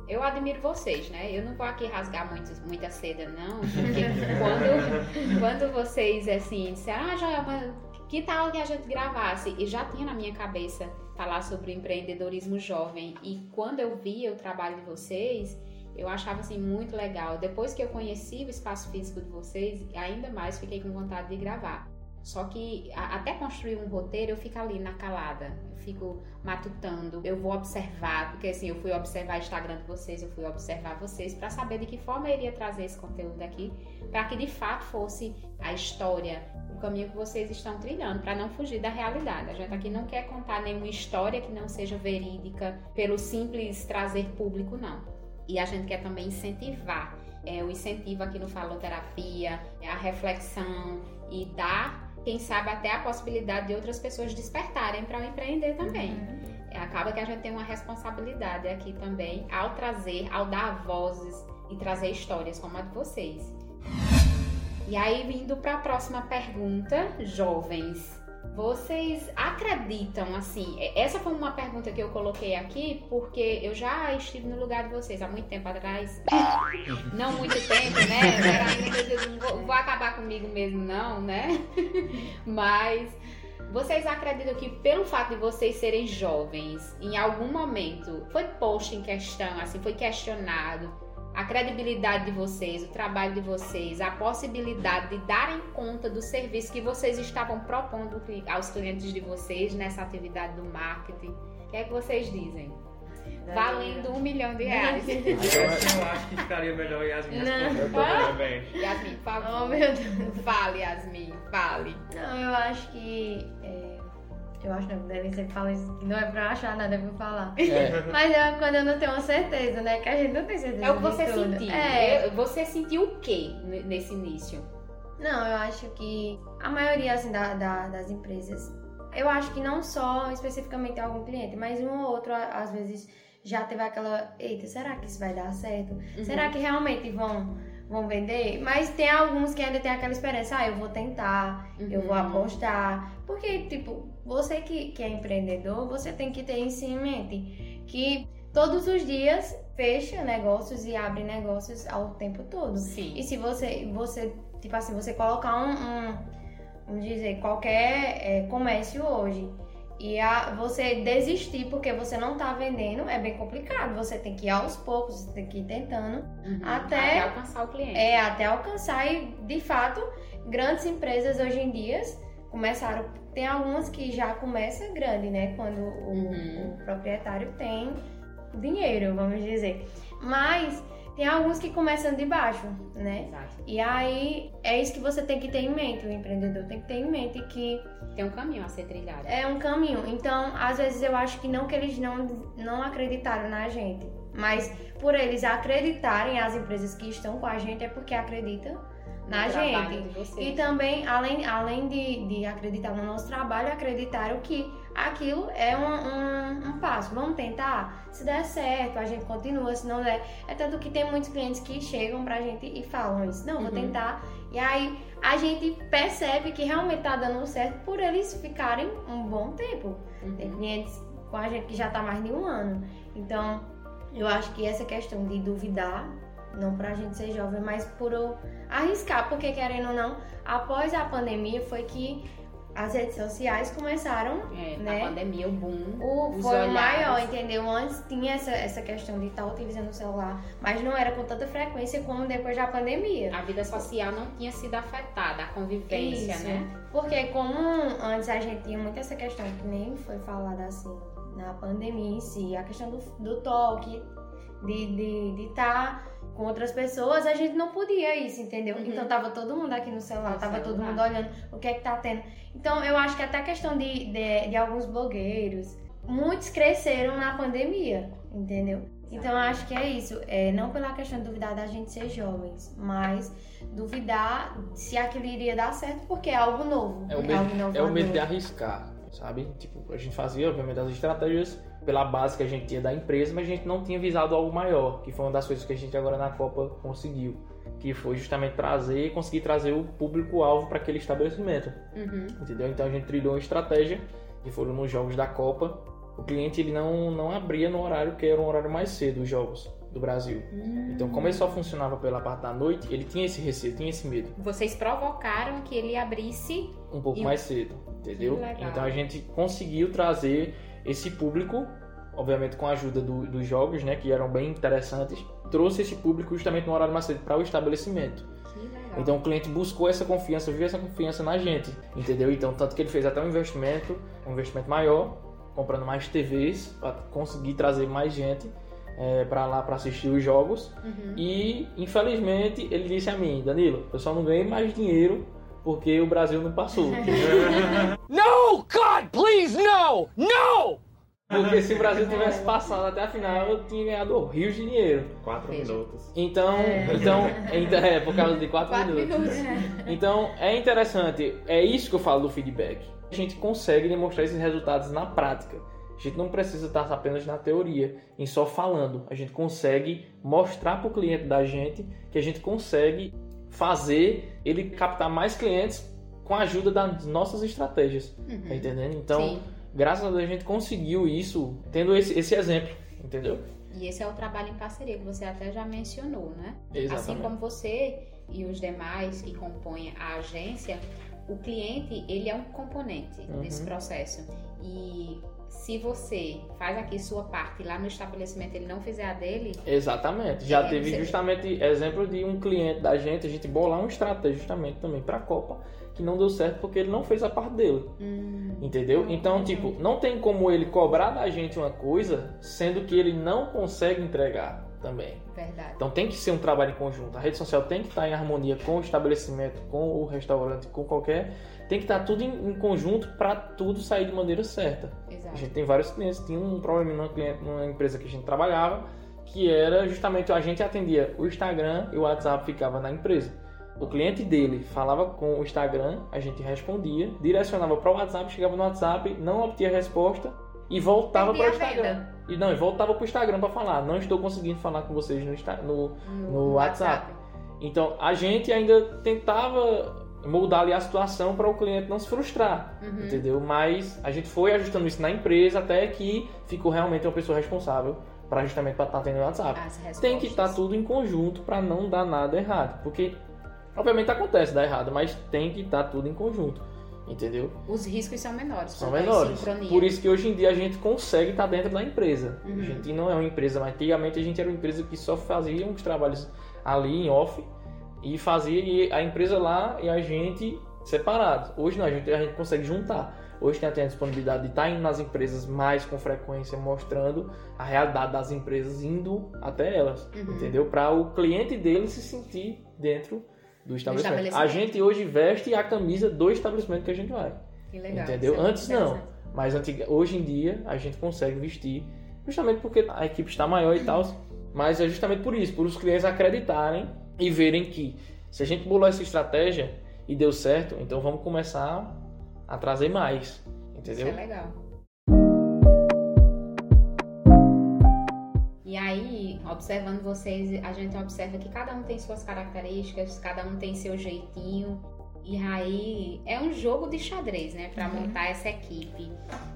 Eu admiro vocês, né? Eu não vou aqui rasgar muito, muita seda, não. Porque quando, quando vocês, assim, disseram, ah, Joel, mas que tal que a gente gravasse? E já tinha na minha cabeça falar sobre empreendedorismo jovem. E quando eu via o trabalho de vocês, eu achava assim muito legal. Depois que eu conheci o espaço físico de vocês, ainda mais fiquei com vontade de gravar. Só que a- até construir um roteiro, eu fico ali na calada. Eu fico matutando, eu vou observar, porque assim, eu fui observar o Instagram de vocês, eu fui observar vocês para saber de que forma eu iria trazer esse conteúdo aqui, para que de fato fosse a história, o caminho que vocês estão trilhando, para não fugir da realidade. A gente aqui não quer contar nenhuma história que não seja verídica pelo simples trazer público, não. E a gente quer também incentivar. É, o incentivo aqui no Faloterapia, é a reflexão e dar, quem sabe, até a possibilidade de outras pessoas despertarem para empreender também. É, Acaba que a gente tem uma responsabilidade aqui também ao trazer, ao dar vozes e trazer histórias como a de vocês. E aí, indo para a próxima pergunta, jovens. Vocês acreditam, assim, essa foi uma pergunta que eu coloquei aqui porque eu já estive no lugar de vocês há muito tempo atrás. Não muito tempo, né? Era não vou, vou acabar comigo mesmo, não, né? Mas vocês acreditam que pelo fato de vocês serem jovens, em algum momento foi posto em questão, assim, foi questionado a credibilidade de vocês, o trabalho de vocês, a possibilidade de darem conta do serviço que vocês estavam propondo aos clientes de vocês nessa atividade do marketing? O que é que vocês dizem? Valendo um milhão de reais. Eu acho que ficaria melhor Yasmin Não. responder. Também. Yasmin, por favor. Oh, meu Deus. Fale, Yasmin, fale. Não, eu acho que. é, eu acho não, Dani sempre fala isso, que não é pra achar nada, é pra falar. É, Mas é quando eu não tenho uma certeza, né? Que a gente não tem certeza. É o que você tudo. sentiu. É, Você sentiu o que nesse início? Não, eu acho que a maioria assim, da, da- das empresas, eu acho que não só especificamente algum cliente, mas um ou outro, às vezes, já teve aquela, eita, será que isso vai dar certo? Uhum. Será que realmente vão, vão vender, mas tem alguns que ainda tem aquela esperança, ah, eu vou tentar, eu vou Uhum. apostar. Porque, tipo, você que, que é empreendedor, você tem que ter isso em mente. Que todos os dias fecha negócios e abre negócios ao tempo todo. Sim. E se você, você tipo assim, você colocar um, um vamos dizer, qualquer é, comércio hoje e a, você desistir porque você não tá vendendo, é bem complicado. Você tem que ir aos poucos, você tem que ir tentando, Uhum. Até- alcançar o cliente. é, até alcançar e, de fato, grandes empresas hoje em dia começaram, tem algumas que já começam grande, né? Quando o, Uhum. o proprietário tem dinheiro, vamos dizer. Mas tem alguns que começam de baixo, né? Exato. E aí é isso que você tem que ter em mente, o empreendedor tem que ter em mente que Tem um caminho a ser trilhado. é um caminho. Então, às vezes eu acho que não que eles não, não acreditaram na gente, mas por eles acreditarem as empresas que estão com a gente é porque acreditam na gente. E também, além, além de, de acreditar no nosso trabalho, acreditaram que aquilo é um, um, um passo. Vamos tentar? Se der certo, a gente continua. Se não der. É tanto que tem muitos clientes que chegam pra gente e falam isso. Não, vou Uhum. tentar. E aí a gente percebe que realmente tá dando certo por eles ficarem um bom tempo. Tem Uhum. clientes com a gente que já tá mais de um ano. Então, eu acho que essa questão de duvidar, não pra gente ser jovem, mas por arriscar, porque querendo ou não, após a pandemia foi que as redes sociais começaram, É, né? Na pandemia, o boom. o, foi o maior, entendeu? Antes tinha essa, essa questão de estar utilizando o celular, mas não era com tanta frequência como depois da pandemia. A vida social não tinha sido afetada, a convivência, Isso. né? Porque como antes a gente tinha muito essa questão que nem foi falada assim na pandemia em si, a questão do, do toque, de estar de, de tá com outras pessoas, a gente não podia isso, entendeu? Uhum. Então tava todo mundo aqui no celular, No tava todo celular. mundo olhando o que é que tá tendo. Então eu acho que até a questão de, de, de alguns blogueiros, muitos cresceram na pandemia, entendeu? Então eu acho que é isso, é, não pela questão de duvidar da gente ser jovens, mas duvidar se aquilo iria dar certo, porque é algo novo. É o algo medo, é o medo de arriscar, sabe? Tipo, a gente fazia, obviamente, as estratégias pela base que a gente tinha da empresa, mas a gente não tinha visado algo maior, que foi uma das coisas que a gente agora na Copa conseguiu, que foi justamente trazer, conseguir trazer o público-alvo para aquele estabelecimento, Uhum. entendeu? Então a gente trilhou uma estratégia, que foram nos jogos da Copa, o cliente ele não, não abria no horário que era um horário mais cedo, os jogos do Brasil. Então, como ele só funcionava pela parte da noite, ele tinha esse receio, tinha esse medo. Vocês provocaram que ele abrisse. um pouco E- mais cedo, entendeu? Então a gente conseguiu trazer esse público, obviamente com a ajuda do- dos jogos, né, que eram bem interessantes, trouxe esse público justamente no horário mais cedo para o estabelecimento. Então o cliente buscou essa confiança, viu essa confiança na gente, entendeu? Então tanto que ele fez até um investimento, um investimento maior, comprando mais TVs para conseguir trazer mais gente para lá para assistir os jogos. Uhum. E infelizmente ele disse a mim, Danilo, eu só não ganhei mais dinheiro porque o Brasil não passou. No, God, please, no! No! Porque se o Brasil tivesse passado até a final, eu tinha ganhado rios de dinheiro. Quatro Veja. minutos. Então, então, então, é por causa de 4 Quatro minutos. minutos. Então, é interessante, é isso que eu falo do feedback. A gente consegue demonstrar esses resultados na prática. A gente não precisa estar apenas na teoria, em só falando. A gente consegue mostrar para o cliente da gente que a gente consegue fazer ele captar mais clientes com a ajuda das nossas estratégias. Tá Uhum. entendendo? Então, Sim. Graças a Deus a gente conseguiu isso tendo esse, esse exemplo, entendeu? E esse é o trabalho em parceria que você até já mencionou, né? Assim Exatamente. como você e os demais que compõem a agência, o cliente ele é um componente Uhum. desse processo. E se você faz aqui sua parte lá no estabelecimento ele não fizer a dele, Exatamente. Já teve você- justamente exemplo de um cliente da gente, a gente bolar uma estratégia justamente também para a Copa, que não deu certo porque ele não fez a parte dele. hum, Entendeu? Então, tipo, não tem como ele cobrar da gente uma coisa, sendo que ele não consegue entregar também. verdade. Então tem que ser um trabalho em conjunto. A rede social tem que estar em harmonia com o estabelecimento, com o restaurante, com qualquer. Tem que estar tudo em, em conjunto para tudo sair de maneira certa. A Exato. gente tem vários clientes. Tinha um problema numa, cliente, numa empresa que a gente trabalhava, que era justamente a gente atendia o Instagram e o WhatsApp ficava na empresa. O cliente dele falava com o Instagram, a gente respondia, direcionava para o WhatsApp, chegava no WhatsApp, não obtinha resposta e voltava para o Instagram. E não, e voltava para o Instagram para falar, não estou conseguindo falar com vocês no, Insta- no, no WhatsApp. Então a gente ainda tentava moldar ali a situação para o cliente não se frustrar, Uhum. entendeu? Mas a gente foi ajustando isso na empresa até que ficou realmente uma pessoa responsável para justamente para estar tendo o WhatsApp. Tem que estar tudo em conjunto para não dar nada errado, porque obviamente acontece dar errado, mas tem que estar tudo em conjunto, entendeu? Os riscos são menores. São menores. Por isso que hoje em dia a gente consegue estar dentro da empresa. Uhum. A gente não é uma empresa, mas antigamente a gente era uma empresa que só fazia uns trabalhos ali em off e fazia e a empresa lá e a gente separados. Hoje não, a gente, a gente consegue juntar. Hoje tem até a disponibilidade de estar indo nas empresas mais com frequência, mostrando a realidade das empresas, indo até elas, Uhum. entendeu? Para o cliente dele se sentir dentro do estabelecimento. A estabelecimento. gente hoje veste a camisa do estabelecimento que a gente vai. Que legal. Entendeu? isso é Antes não. interessante. Mas hoje em dia a gente consegue vestir, justamente porque a equipe está maior e tal. Mas é justamente por isso, por os clientes acreditarem e verem que se a gente bolou essa estratégia e deu certo, então vamos começar a trazer mais. Entendeu? Isso é legal. Observando vocês, a gente observa que cada um tem suas características, cada um tem seu jeitinho. E aí, é um jogo de xadrez, né, Pra Uhum. montar essa equipe.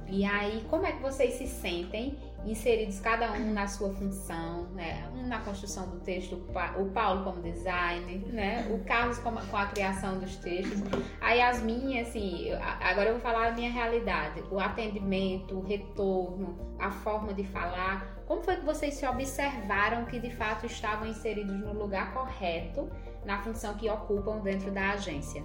E aí, como é que vocês se sentem inseridos cada um na sua função, né? Um na construção do texto, o Pa- o Paulo como designer, né? O Carlos com a, com a criação dos textos. Aí as minhas, assim, agora eu vou falar a minha realidade. O atendimento, o retorno, a forma de falar. Como foi que vocês se observaram que de fato estavam inseridos no lugar correto, na função que ocupam dentro da agência?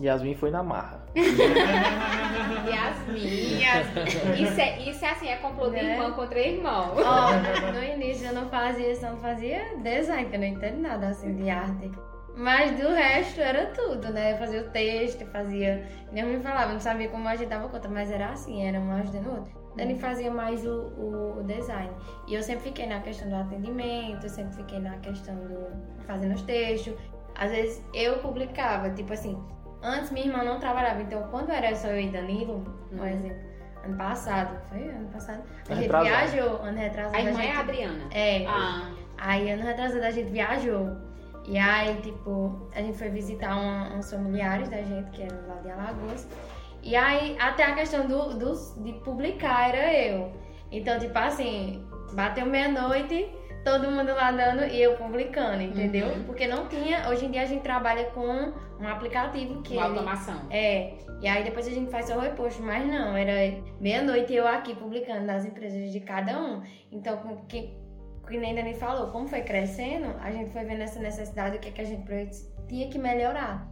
Yasmin foi na marra. E as minhas. Isso é, isso é assim, é complô de Né? irmão contra irmão. Ó, no início eu não fazia, só não fazia design, que eu não entendo nada assim de arte. Mas do resto era tudo, né? Eu fazia o texto, fazia. Nem me falava, eu não sabia como agitava conta, mas era assim, era um ajudando o outro. Dani fazia mais o, o, o design. E eu sempre fiquei na questão do atendimento, eu sempre fiquei na questão do fazendo os textos. Às vezes eu publicava, tipo assim, antes minha irmã não trabalhava, então quando era só eu e Danilo, por Uhum. exemplo, ano passado, foi ano passado, a gente retrasado. viajou, ano retrasado. A irmã é gente... a Adriana. É. Ah, Aí ano retrasado a gente viajou. E aí, tipo, a gente foi visitar um- uns familiares da gente, que eram lá de Alagoas. E aí, até a questão do, dos- de publicar era eu. Então, tipo assim, bateu meia-noite, todo mundo lá dando e eu publicando, entendeu? Uhum. Porque não tinha. Hoje em dia a gente trabalha com um aplicativo que. uma ele- automação. é, e aí depois a gente faz só o reposto, mas não, era meia-noite eu aqui publicando nas empresas de cada um. Então, com que, que nem Dani falou, como foi crescendo, a gente foi vendo essa necessidade, o que, é que a gente tinha que melhorar.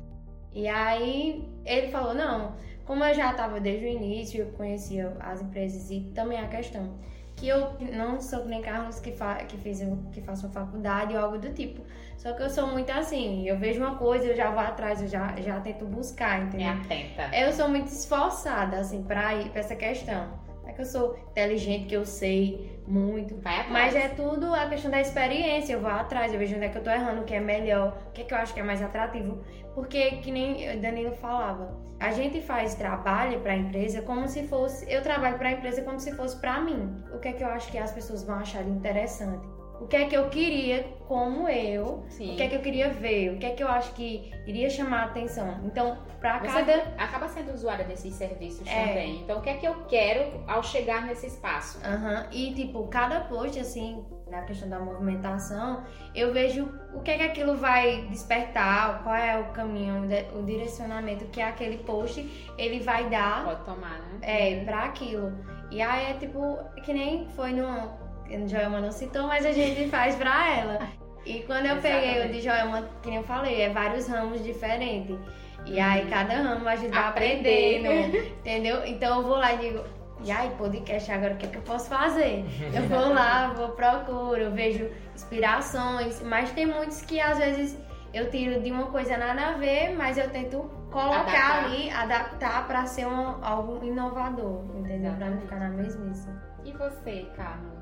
E aí ele falou, não, como eu já estava desde o início, eu conhecia as empresas e também a questão que eu não sou que nem Carlos que, fa que, fez, que façam faculdade ou algo do tipo. Só que eu sou muito assim, eu vejo uma coisa, eu já vou atrás, eu já, já tento buscar, É entendeu? atenta. Eu sou muito esforçada, assim, pra ir pra essa questão. Não é que eu sou inteligente, que eu sei muito. Mas é tudo a questão da experiência. Eu vou atrás, eu vejo onde é que eu tô errando, o que é melhor, o que é que eu acho que é mais atrativo. Porque, que nem o Danilo falava, a gente faz trabalho pra empresa como se fosse. Eu trabalho pra empresa como se fosse pra mim. O que é que eu acho que as pessoas vão achar interessante? O que é que eu queria como eu? Sim. O que é que eu queria ver? O que é que eu acho que iria chamar a atenção? Então, pra Você cada. acaba sendo usuária desses serviços É. também. Então, o que é que eu quero ao chegar nesse espaço? Aham, E tipo, cada post, assim, na questão da movimentação, eu vejo o que é que aquilo vai despertar, qual é o caminho, o direcionamento que aquele post ele vai dar Pode tomar, né? é, pra aquilo. E aí é tipo, que nem foi no. Joelma não citou, mas a gente faz pra ela. E quando eu peguei o Exatamente. de Joelma, que nem eu falei, é vários ramos diferentes. E aí Uhum. cada ramo a gente vai Aprendendo. aprendendo, entendeu? Então eu vou lá e digo, e aí, podcast, agora o que, é que eu posso fazer? Eu vou lá, vou procuro, vejo inspirações, mas tem muitos que às vezes eu tiro de uma coisa nada a ver, mas eu tento colocar Adaptar. ali, adaptar pra ser um, algo inovador, entendeu? Pra não Exatamente. ficar na mesmice. E você, Carlos?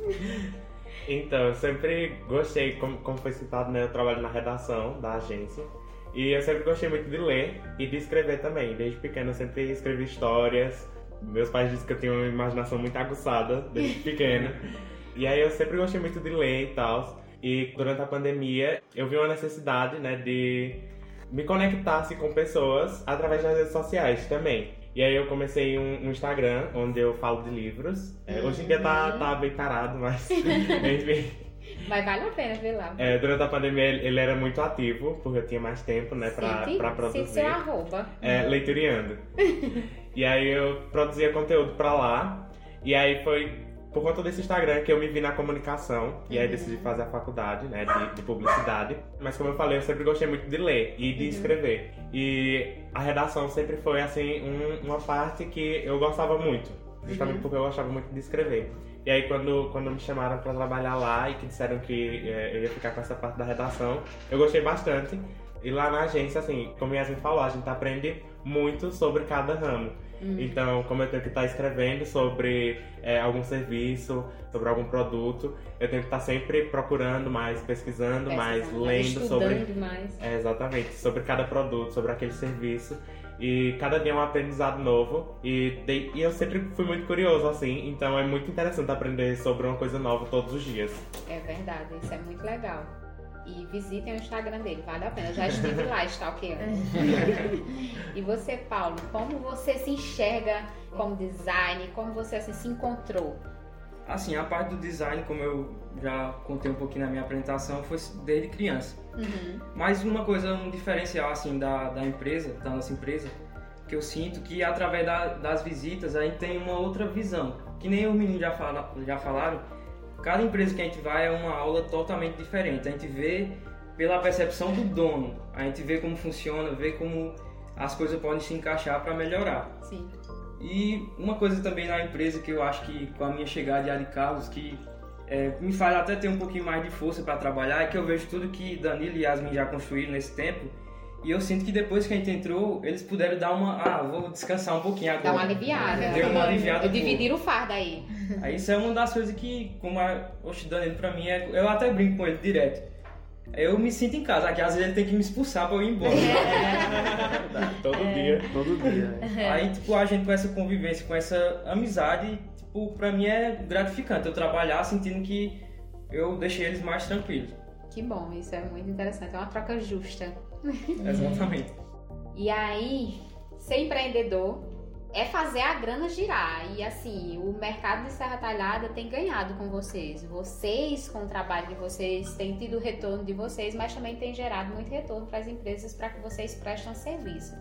Então, eu sempre gostei, como, como foi citado, né? Eu trabalho na redação da agência. E eu sempre gostei muito de ler e de escrever também. Desde pequeno eu sempre escrevi histórias. Meus pais dizem que eu tenho uma imaginação muito aguçada desde pequeno. E aí eu sempre gostei muito de ler e tal. E durante a pandemia, eu vi uma necessidade, né, de me conectar assim, com pessoas através das redes sociais também. E aí eu comecei um, um Instagram onde eu falo de livros. É, hoje em dia tá, tá bem parado, mas enfim. Mas vale a pena ver lá. É, durante a pandemia ele, era muito ativo, porque eu tinha mais tempo, né, pra, Cite- pra produzir. seu arroba. É, leituriando. e aí eu produzia conteúdo pra lá. E aí foi por conta desse Instagram que eu me vi na comunicação. E aí decidi fazer a faculdade, né, de, de publicidade. Mas como eu falei, eu sempre gostei muito de ler e de escrever. E a redação sempre foi, assim, um- uma parte que eu gostava muito. Justamente porque eu gostava muito de escrever. E aí quando, quando me chamaram pra trabalhar lá e que disseram que é, eu ia ficar com essa parte da redação, eu gostei bastante. E lá na agência, assim, como a Yasmin falou, a gente aprende muito sobre cada ramo. Então, como eu tenho que estar escrevendo sobre é, algum serviço, sobre algum produto, eu tenho que estar sempre procurando mais, pesquisando mais, lendo sobre. mais. É, exatamente, sobre cada produto, sobre aquele serviço. E cada dia é um aprendizado novo. E, de- e eu sempre fui muito curioso, assim. Então é muito interessante aprender sobre uma coisa nova todos os dias. É verdade, isso é muito legal. E visitem o Instagram dele, vale a pena. Eu já estive lá stalkeando. e você, Paulo, como você se enxerga como design? Como você assim, se encontrou? Assim, a parte do design, como eu já contei um pouquinho na minha apresentação, foi desde criança. Uhum. Mas uma coisa, um diferencial assim da, da empresa, da nossa empresa, que eu sinto que através da- das visitas a gente tem uma outra visão. Que nem os meninos já, fala, já falaram, cada empresa que a gente vai é uma aula totalmente diferente. A gente vê pela percepção do dono, a gente vê como funciona, vê como as coisas podem se encaixar para melhorar. Sim. E uma coisa também na empresa que eu acho que com a minha chegada de Ali Carlos, que é, me faz até ter um pouquinho mais de força para trabalhar, é que eu vejo tudo que Danilo e Yasmin já construíram nesse tempo. E eu sinto que depois que a gente entrou, eles puderam dar uma. Ah, vou descansar um pouquinho agora. Dá uma aliviada. Deu uma aliviada. Eu dividir o fardo aí. Aí isso é uma das coisas que, como a, oxe, Danilo pra mim, é, eu até brinco com ele direto. Eu me sinto em casa, aqui às vezes ele tem que me expulsar pra eu ir embora. Todo dia. Todo dia. né? Aí, tipo, a gente com essa convivência, com essa amizade, tipo, pra mim é gratificante eu trabalhar sentindo que eu deixei eles mais tranquilos. Que bom, isso é muito interessante. É uma troca justa. Exatamente. E aí, ser empreendedor é fazer a grana girar. E assim, o mercado de Serra Talhada tem ganhado com vocês. Vocês, com o trabalho de vocês, têm tido o retorno de vocês, mas também tem gerado muito retorno para as empresas para que vocês prestem serviço.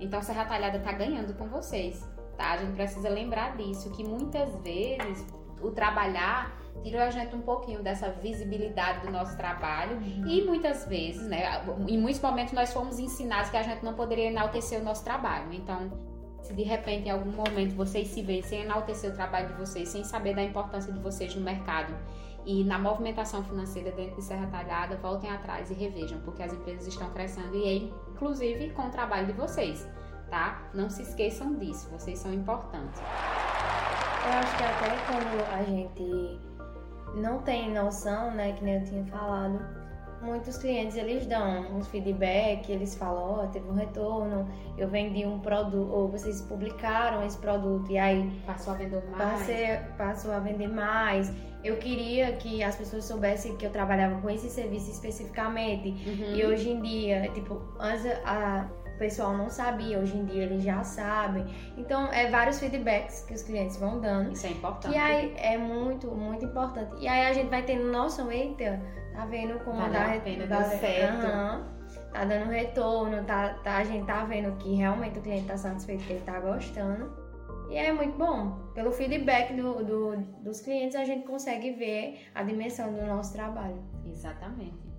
Então, Serra Talhada está ganhando com vocês, tá? A gente precisa lembrar disso, que muitas vezes o trabalhar tira a gente um pouquinho dessa visibilidade do nosso trabalho e muitas vezes, né, em muitos momentos nós fomos ensinados que a gente não poderia enaltecer o nosso trabalho. Então, se de repente em algum momento vocês se veem sem enaltecer o trabalho de vocês, sem saber da importância de vocês no mercado e na movimentação financeira dentro de Serra Talhada, voltem atrás e revejam, porque as empresas estão crescendo e é inclusive com o trabalho de vocês, tá? Não se esqueçam disso, vocês são importantes. Eu acho que até quando a gente não tem noção, né, que nem eu tinha falado, muitos clientes eles dão uns feedback, eles falam, ó, teve um retorno, eu vendi um produto, ou vocês publicaram esse produto e aí Passou a vender mais. passei, passou a vender mais. Eu queria que as pessoas soubessem que eu trabalhava com esse serviço especificamente. Uhum. E hoje em dia, tipo, antes a, pessoal não sabia, hoje em dia eles já sabem. Então, é vários feedbacks que os clientes vão dando. Isso é importante. Que aí é muito, muito importante. E aí a gente vai tendo noção, eita, tá vendo como Valeu dá a re- pena, dá- deu certo. Aham. tá dando retorno, tá, tá, a gente tá vendo que realmente o cliente tá satisfeito, que ele tá gostando. E é muito bom. Pelo feedback do, do- dos clientes, a gente consegue ver a dimensão do nosso trabalho. Exatamente.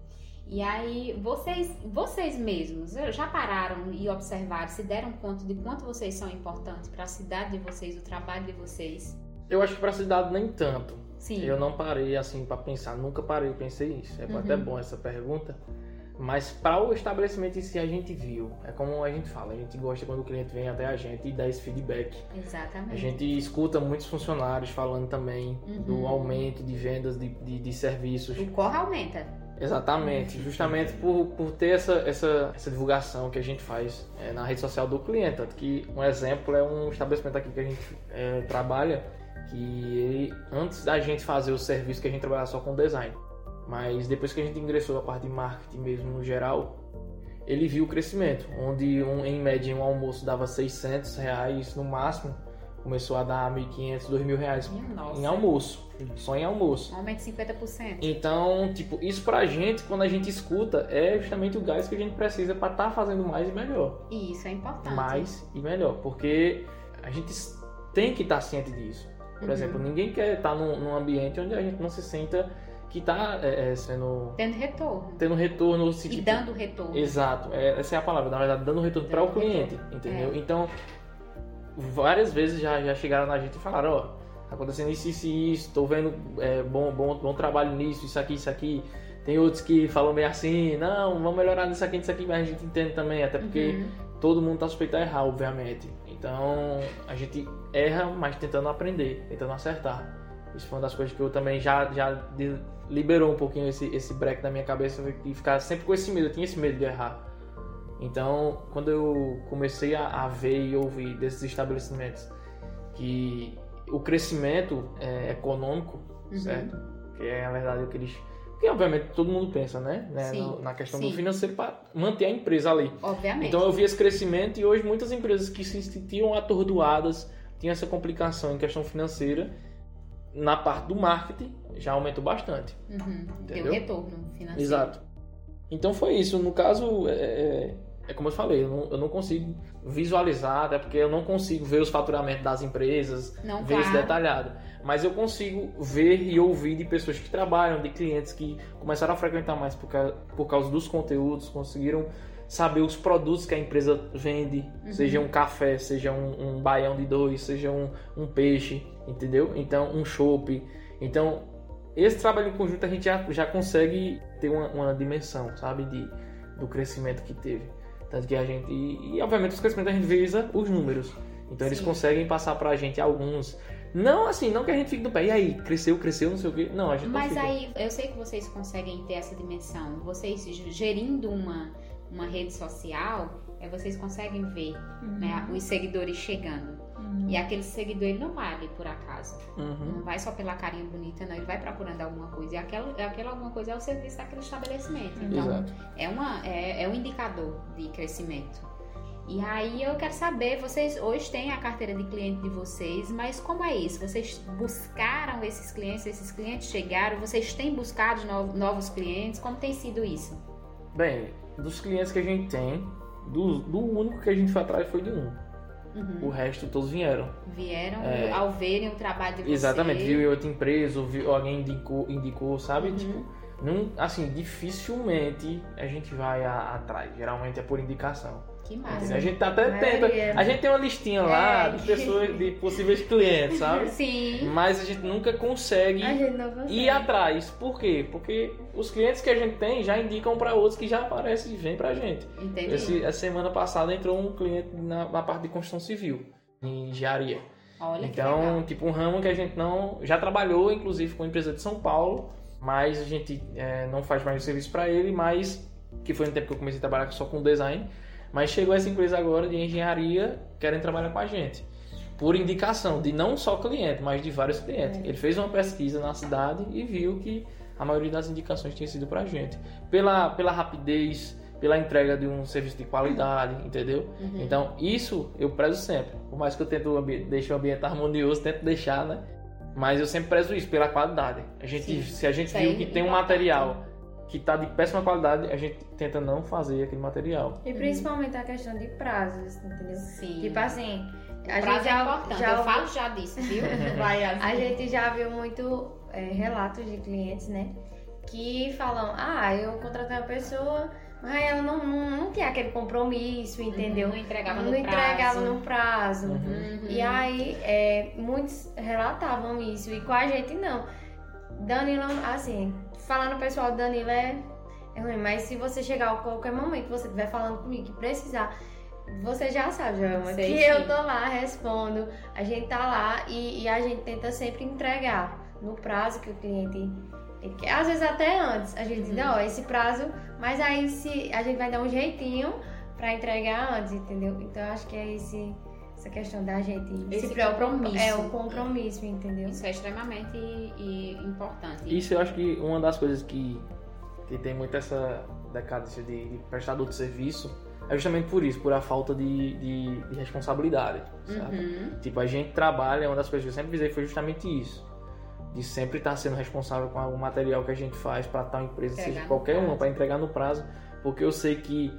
E aí, vocês, vocês mesmos já pararam e observaram, se deram conta de quanto vocês são importantes para a cidade de vocês, o trabalho de vocês? Eu acho que pra cidade nem tanto. Sim. Eu não parei assim pra pensar, nunca parei e pensei isso. É até bom essa pergunta. Mas para o estabelecimento em si a gente viu. É como a gente fala, a gente gosta quando o cliente vem até a gente e dá esse feedback. Exatamente. A gente escuta muitos funcionários falando também Uhum. do aumento de vendas de, de, de serviços. O corre aumenta. Exatamente, justamente por, por ter essa, essa, essa divulgação que a gente faz é, na rede social do cliente. Tanto que um exemplo é um estabelecimento aqui que a gente é, trabalha, que ele, antes da gente fazer o serviço, que a gente trabalhava só com design. Mas depois que a gente ingressou a parte de marketing mesmo no geral, ele viu o crescimento, onde um, em média um almoço dava 600 reais no máximo, começou a dar 1.500, 2.000 reais nossa. em almoço, só em almoço. Um aumento de 50%. Então, tipo, isso pra gente, quando a gente escuta, é justamente o gás que a gente precisa pra estar fazendo mais e melhor. E isso é importante. Mais e melhor, porque a gente tem que estar ciente disso. Por Uhum. exemplo, ninguém quer estar num, num ambiente onde a gente não se sinta que está sendo Tendo retorno. tendo retorno se, E tipo, dando retorno. Exato, é, essa é a palavra, na verdade, dando retorno para o cliente, retorno, entendeu? é. Então, várias vezes já, já chegaram na gente e falaram, ó, tá acontecendo isso, isso e isso, tô vendo é, bom, bom, bom trabalho nisso, isso aqui, isso aqui. Tem outros que falam meio assim, não, vamos melhorar nisso aqui, nisso aqui, mas a gente entende também, até porque Uhum. todo mundo tá suspeito a errar, obviamente. Então, a gente erra, mas tentando aprender, tentando acertar. Isso foi uma das coisas que eu também já, já liberou um pouquinho esse, esse break na minha cabeça e ficar sempre com esse medo. Eu tinha esse medo de errar. Então, quando eu comecei a, a ver e ouvir desses estabelecimentos que o crescimento é, econômico, Uhum. certo? Que é, na verdade, o que eles... Que, obviamente, todo mundo pensa, né? né? Sim, na questão sim. do financeiro para manter a empresa ali. Obviamente. Então eu vi esse crescimento e hoje muitas empresas que se sentiam atordoadas, tinham essa complicação em questão financeira, na parte do marketing já aumentou bastante. Uhum. Deu Entendeu? retorno financeiro. Exato. Então foi isso. No caso, é, é- é como eu falei, eu não, eu não consigo visualizar, até porque eu não consigo ver os faturamentos das empresas, Não, ver isso detalhado. Mas eu consigo ver e ouvir de pessoas que trabalham, de clientes que começaram a frequentar mais por causa, por causa dos conteúdos, conseguiram saber os produtos que a empresa vende, Uhum. seja um café, seja um, um baião de dois, seja um, um peixe, entendeu? Então, um chopp. Então, esse trabalho em conjunto a gente já, já consegue ter uma, uma dimensão, sabe, de, do crescimento que teve. Tanto que a gente. E, e, obviamente os crescimentos a gente visa os números. Então eles Sim. conseguem passar pra gente alguns. Não assim, não que a gente fique no pé. E aí, cresceu, cresceu, não sei o quê. Não, a gente não Mas fica. aí, eu sei que vocês conseguem ter essa dimensão. Vocês gerindo uma, uma rede social, é, vocês conseguem ver né, os seguidores chegando. E aquele seguidor, ele não vai ali por acaso. Uhum. Não vai só pela carinha bonita, não. Ele vai procurando alguma coisa. E aquela, aquela alguma coisa é o serviço daquele estabelecimento. Então, Exato. é, uma, é, é um indicador de crescimento. E aí eu quero saber, vocês hoje têm a carteira de cliente de vocês, mas como é isso? Vocês buscaram esses clientes, esses clientes chegaram, vocês têm buscado no- novos clientes? Como tem sido isso? Bem, dos clientes que a gente tem, do, do único que a gente foi atrás foi de um. Uhum. O resto todos vieram. Vieram É. ao verem o trabalho de vocês. Exatamente, viu em outra empresa, ou viu, alguém indicou, indicou sabe? Uhum. Tipo, não, assim, dificilmente a gente vai a- atrás. Geralmente é por indicação. Que massa. A gente até A tenta. A gente tem uma listinha lá É. de pessoas, de possíveis clientes, sabe? Sim. Mas a gente nunca consegue A gente consegue. ir atrás. Por quê? Porque os clientes que a gente tem já indicam para outros que já aparecem e vêm pra gente. Entendi. Esse, essa semana passada entrou um cliente na, na parte de construção civil, em engenharia. Olha que Então, tipo, um ramo que a gente não. Já trabalhou, inclusive, com uma empresa de São Paulo, mas a gente é, não faz mais o serviço para ele, mas. Que foi no tempo que eu comecei a trabalhar só com design. Mas chegou essa empresa agora de engenharia querem trabalhar com a gente. Por indicação de não só cliente, mas de vários clientes. Ele fez uma pesquisa na cidade e viu que a maioria das indicações tinha sido pra gente. Pela, pela rapidez, pela entrega de um serviço de qualidade, entendeu? Uhum. Então, isso eu prezo sempre. Por mais que eu tento deixar o ambiente harmonioso, tento deixar, né? Mas eu sempre prezo isso pela qualidade. A gente, Sim. se a gente Isso viu que é tem um material que tá de péssima qualidade, a gente tenta não fazer aquele material. E principalmente a questão de prazos, entendeu? Sim. Tipo assim, a Prazo gente já, é importante. já eu falo já disso, viu? Vai, assim. A gente já viu muito é, relatos de clientes, né? Que falam, ah, eu contratei uma pessoa, mas ela não, não, não tinha aquele compromisso, entendeu? Não entregava não no entregava prazo. no prazo. Uhum. Uhum. E aí, é, muitos relatavam isso, e com a gente não. Danilo, assim, falando pessoal, Danilo é, é ruim, mas se você chegar a qualquer momento, você estiver falando comigo que precisar, você já sabe, Joelma, Sei que sim. eu tô lá, respondo, a gente tá lá e, e a gente tenta sempre entregar no prazo que o cliente quer. Às vezes até antes, a gente Uhum. diz, ó, esse prazo, mas aí se a gente vai dar um jeitinho pra entregar antes, entendeu? Então eu acho que é esse essa questão da gente Esse se compromisso. É o compromisso, entendeu? Isso é extremamente e- importante. Isso eu acho que uma das coisas que, que tem muito essa decadência de, de prestador de serviço é justamente por isso, por a falta de, de, de responsabilidade, sabe? Uhum. Tipo, a gente trabalha, uma das coisas que eu sempre visei foi justamente isso. De sempre estar sendo responsável com algum material que a gente faz para tal empresa, Entregar seja qualquer uma, para entregar no prazo, porque eu sei que.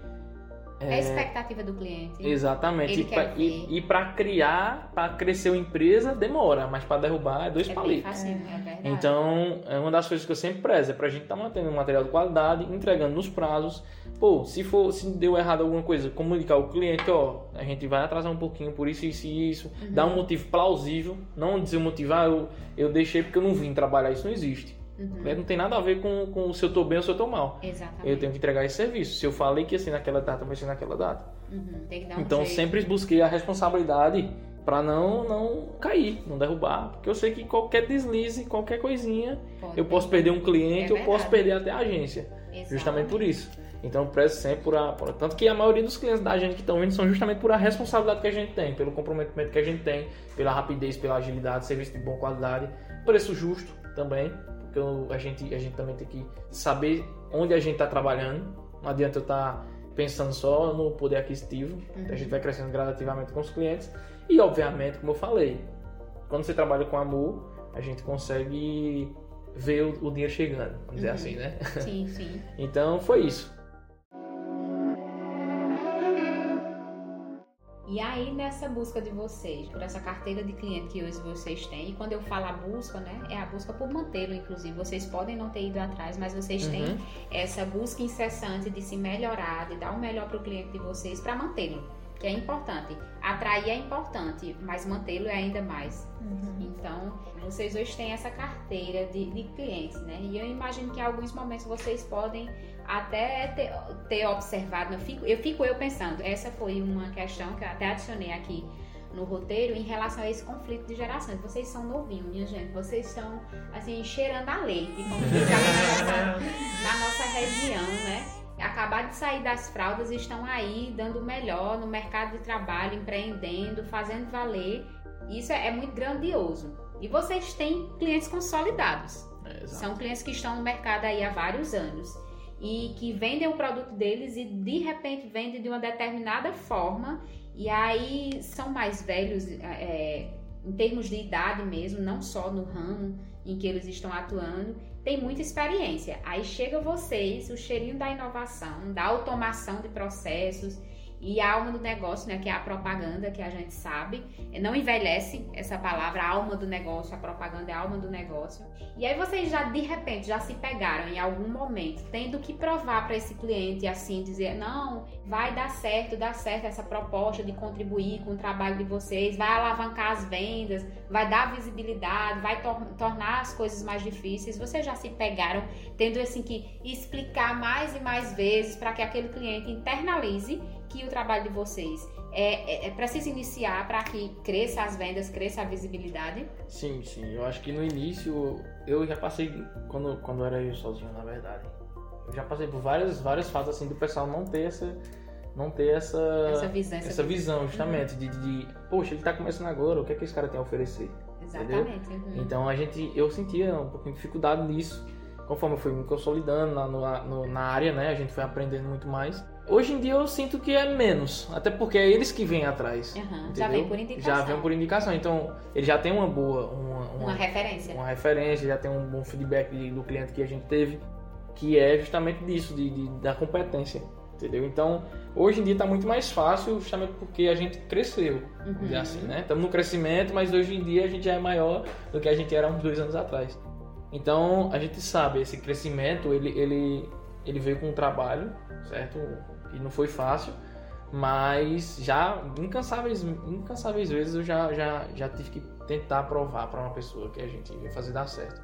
É a expectativa do cliente. Exatamente. E para criar, para crescer uma empresa, demora, mas para derrubar é dois É palitos. facinho, é verdade. Então, é uma das coisas que eu sempre prezo, é pra gente estar mantendo um material de qualidade, entregando nos prazos. Pô, se for, se deu errado alguma coisa, comunicar ao cliente, ó, a gente vai atrasar um pouquinho por isso, isso e isso. Uhum. Dar um motivo plausível, não dizer o motivo, ah, eu, eu deixei porque eu não vim trabalhar, isso não existe. Uhum. Né? Não tem nada a ver com, com se eu tô bem ou se eu tô mal. Exatamente. Eu tenho que entregar esse serviço. Se eu falei que ia ser naquela data, vai ser naquela data. Uhum. Tem que dar um Então jeito. sempre busquei a responsabilidade pra não não cair, não derrubar, porque eu sei que qualquer deslize, qualquer coisinha, Pode eu posso perder um cliente, É eu posso perder até a agência, justamente por isso. Então eu prezo sempre por, a, por- tanto que a maioria dos clientes da gente que estão vindo são justamente por a responsabilidade que a gente tem, pelo comprometimento que a gente tem, pela rapidez, pela agilidade, serviço de boa qualidade, preço justo também, porque eu- a gente a gente também tem que saber onde a gente está trabalhando. Não adianta eu estar pensando só no poder aquisitivo, a gente vai crescendo gradativamente com os clientes e obviamente, como eu falei, quando você trabalha com amor, a gente consegue ver o, o dinheiro chegando, vamos dizer Uhum. assim, né? Sim, sim. Então foi isso. E aí, nessa busca de vocês, por essa carteira de cliente que hoje vocês têm, e quando eu falo a busca, né, é a busca por mantê-lo, inclusive. Vocês podem não ter ido atrás, mas vocês têm Uhum. essa busca incessante de se melhorar, de dar o melhor para o cliente de vocês para mantê-lo, que é importante. Atrair é importante, mas mantê-lo é ainda mais. Então, vocês hoje têm essa carteira de, de clientes, né? E eu imagino que em alguns momentos vocês podem até ter, ter observado. Eu fico, eu fico eu pensando, essa foi uma questão que eu até adicionei aqui no roteiro em relação a esse conflito de gerações. Vocês são novinhos, minha gente. Vocês estão, assim, cheirando a leite, como diz na nossa, na nossa região, né? Acabaram de sair das fraldas e estão aí dando o melhor no mercado de trabalho, empreendendo, fazendo valer. Isso é, é muito grandioso. E vocês têm clientes consolidados. É. São clientes que estão no mercado aí há vários anos e que vendem o produto deles e de repente vendem de uma determinada forma e aí são mais velhos é, em termos de idade mesmo, não só no ramo em que eles estão atuando, tem muita experiência. Aí chega vocês, o cheirinho da inovação, da automação de processos e a alma do negócio, né, que é a propaganda, que a gente sabe. Não envelhece essa palavra, a alma do negócio, a propaganda é a alma do negócio. E aí vocês já de repente já se pegaram em algum momento tendo que provar para esse cliente assim dizer, não, vai dar certo, dá certo essa proposta de contribuir com o trabalho de vocês, vai alavancar as vendas, vai dar visibilidade, vai tor- tornar as coisas mais difíceis. Vocês já se pegaram tendo assim que explicar mais e mais vezes para que aquele cliente internalize que o trabalho de vocês é, é, é preciso iniciar para que cresça as vendas, cresça a visibilidade. Sim, sim. Eu acho que no início eu já passei quando quando era eu sozinho, na verdade. Eu já passei por várias várias fases assim do pessoal não ter essa não ter essa Essa visão, essa essa visão justamente de, de, poxa, ele tá começando agora, o que é que esse cara tem a oferecer? Exatamente. uhum. Então a gente, eu sentia um pouquinho de dificuldade nisso. Conforme eu fui me consolidando na, no- na área, né? A gente foi aprendendo muito mais. Hoje em dia eu sinto que é menos, até porque é eles que vêm atrás. Uhum, Já vem por indicação. Já vem por indicação. Então ele já tem uma boa, uma, Uma referência. uma referência, já tem um bom feedback de- do cliente que a gente teve, que é justamente disso, de, de- da competência. Entendeu? Então, hoje em dia está muito mais fácil, justamente porque a gente cresceu. Uhum. assim, né? Estamos no crescimento, mas hoje em dia a gente já é maior do que a gente era uns dois anos atrás. Então, a gente sabe, esse crescimento, ele, ele, ele veio com um trabalho, certo? E não foi fácil, mas já incansáveis, incansáveis vezes eu já, já, já tive que tentar provar para uma pessoa que a gente ia fazer dar certo.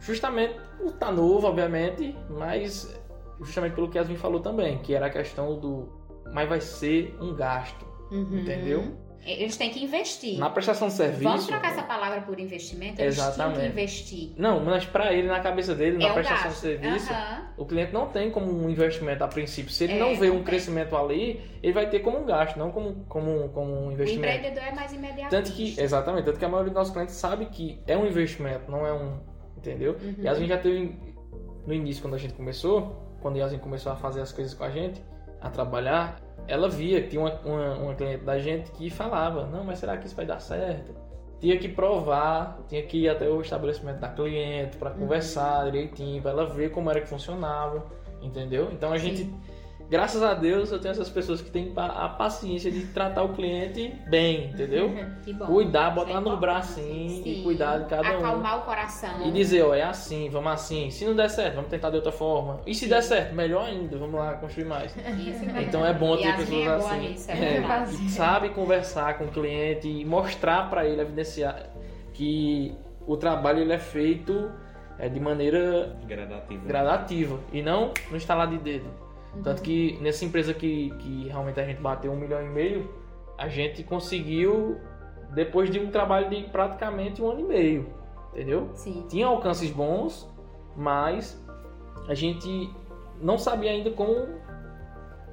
Justamente por estar novo, obviamente, mas justamente pelo que Yasmin falou também, que era a questão do mas vai ser um gasto, Uhum. entendeu? Eles têm que investir. Na prestação de serviço. Vamos trocar essa palavra por investimento? Eles Exatamente. tinham que investir. Não, mas pra ele, na cabeça dele, na é o prestação de serviço, Aham. o cliente não tem como um investimento a princípio. Se ele É, não vê não um tem. crescimento ali, ele vai ter como um gasto, não como, como, como um O investimento. empreendedor é mais imediatista. Tanto que, exatamente, tanto que a maioria dos nossos clientes sabe que é um investimento, não é um. Entendeu? Uhum. E a gente já teve no início, quando a gente começou, quando a Yasmin começou a fazer as coisas com a gente, a trabalhar, ela via que tinha uma, uma, uma cliente da gente que falava: Não, mas será que isso vai dar certo? Tinha que provar, tinha que ir até o estabelecimento da cliente para conversar direitinho, para ela ver como era que funcionava, entendeu? Então a gente, graças a Deus, eu tenho essas pessoas que têm a paciência de tratar o cliente bem, entendeu? Que bom. Cuidar, Isso é botar no braço assim Sim. e cuidar de cada um. Acalmar o coração. E dizer, ó, é assim, vamos assim. Se não der certo, vamos tentar de outra forma. E se der certo, melhor ainda, vamos lá construir mais. Isso mesmo. Então é bom ter pessoas é assim. nisso, é É, sabe conversar com o cliente e mostrar para ele, evidenciar que o trabalho ele é feito é, de maneira Gradativo. gradativa e não no instalar de dedo. Uhum. Tanto que nessa empresa que, que realmente a gente bateu um milhão e meio, a gente conseguiu depois de um trabalho de praticamente um ano e meio, entendeu? Sim. Tinha alcances bons, mas a gente não sabia ainda como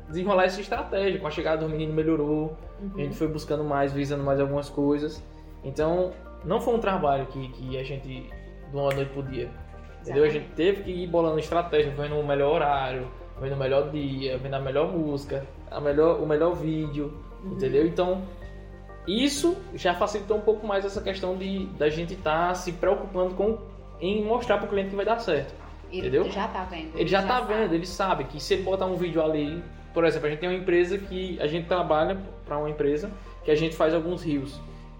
desenrolar essa estratégia. Com a chegada do menino melhorou, a gente foi buscando mais, visando mais algumas coisas. Então, não foi um trabalho que, que a gente de uma noite pro dia. Entendeu? A gente teve que ir bolando estratégia, vendo o melhor horário, vendo o melhor dia, vendo a melhor música, a melhor, o melhor vídeo, entendeu? Então, isso já facilitou um pouco mais essa questão de da gente estar se preocupando com em mostrar para o cliente que vai dar certo. Ele Entendeu? já tá vendo. Ele já tá sabe. vendo, ele sabe que se ele botar um vídeo ali, por exemplo, a gente tem uma empresa que a gente trabalha para uma empresa que a gente faz alguns rios.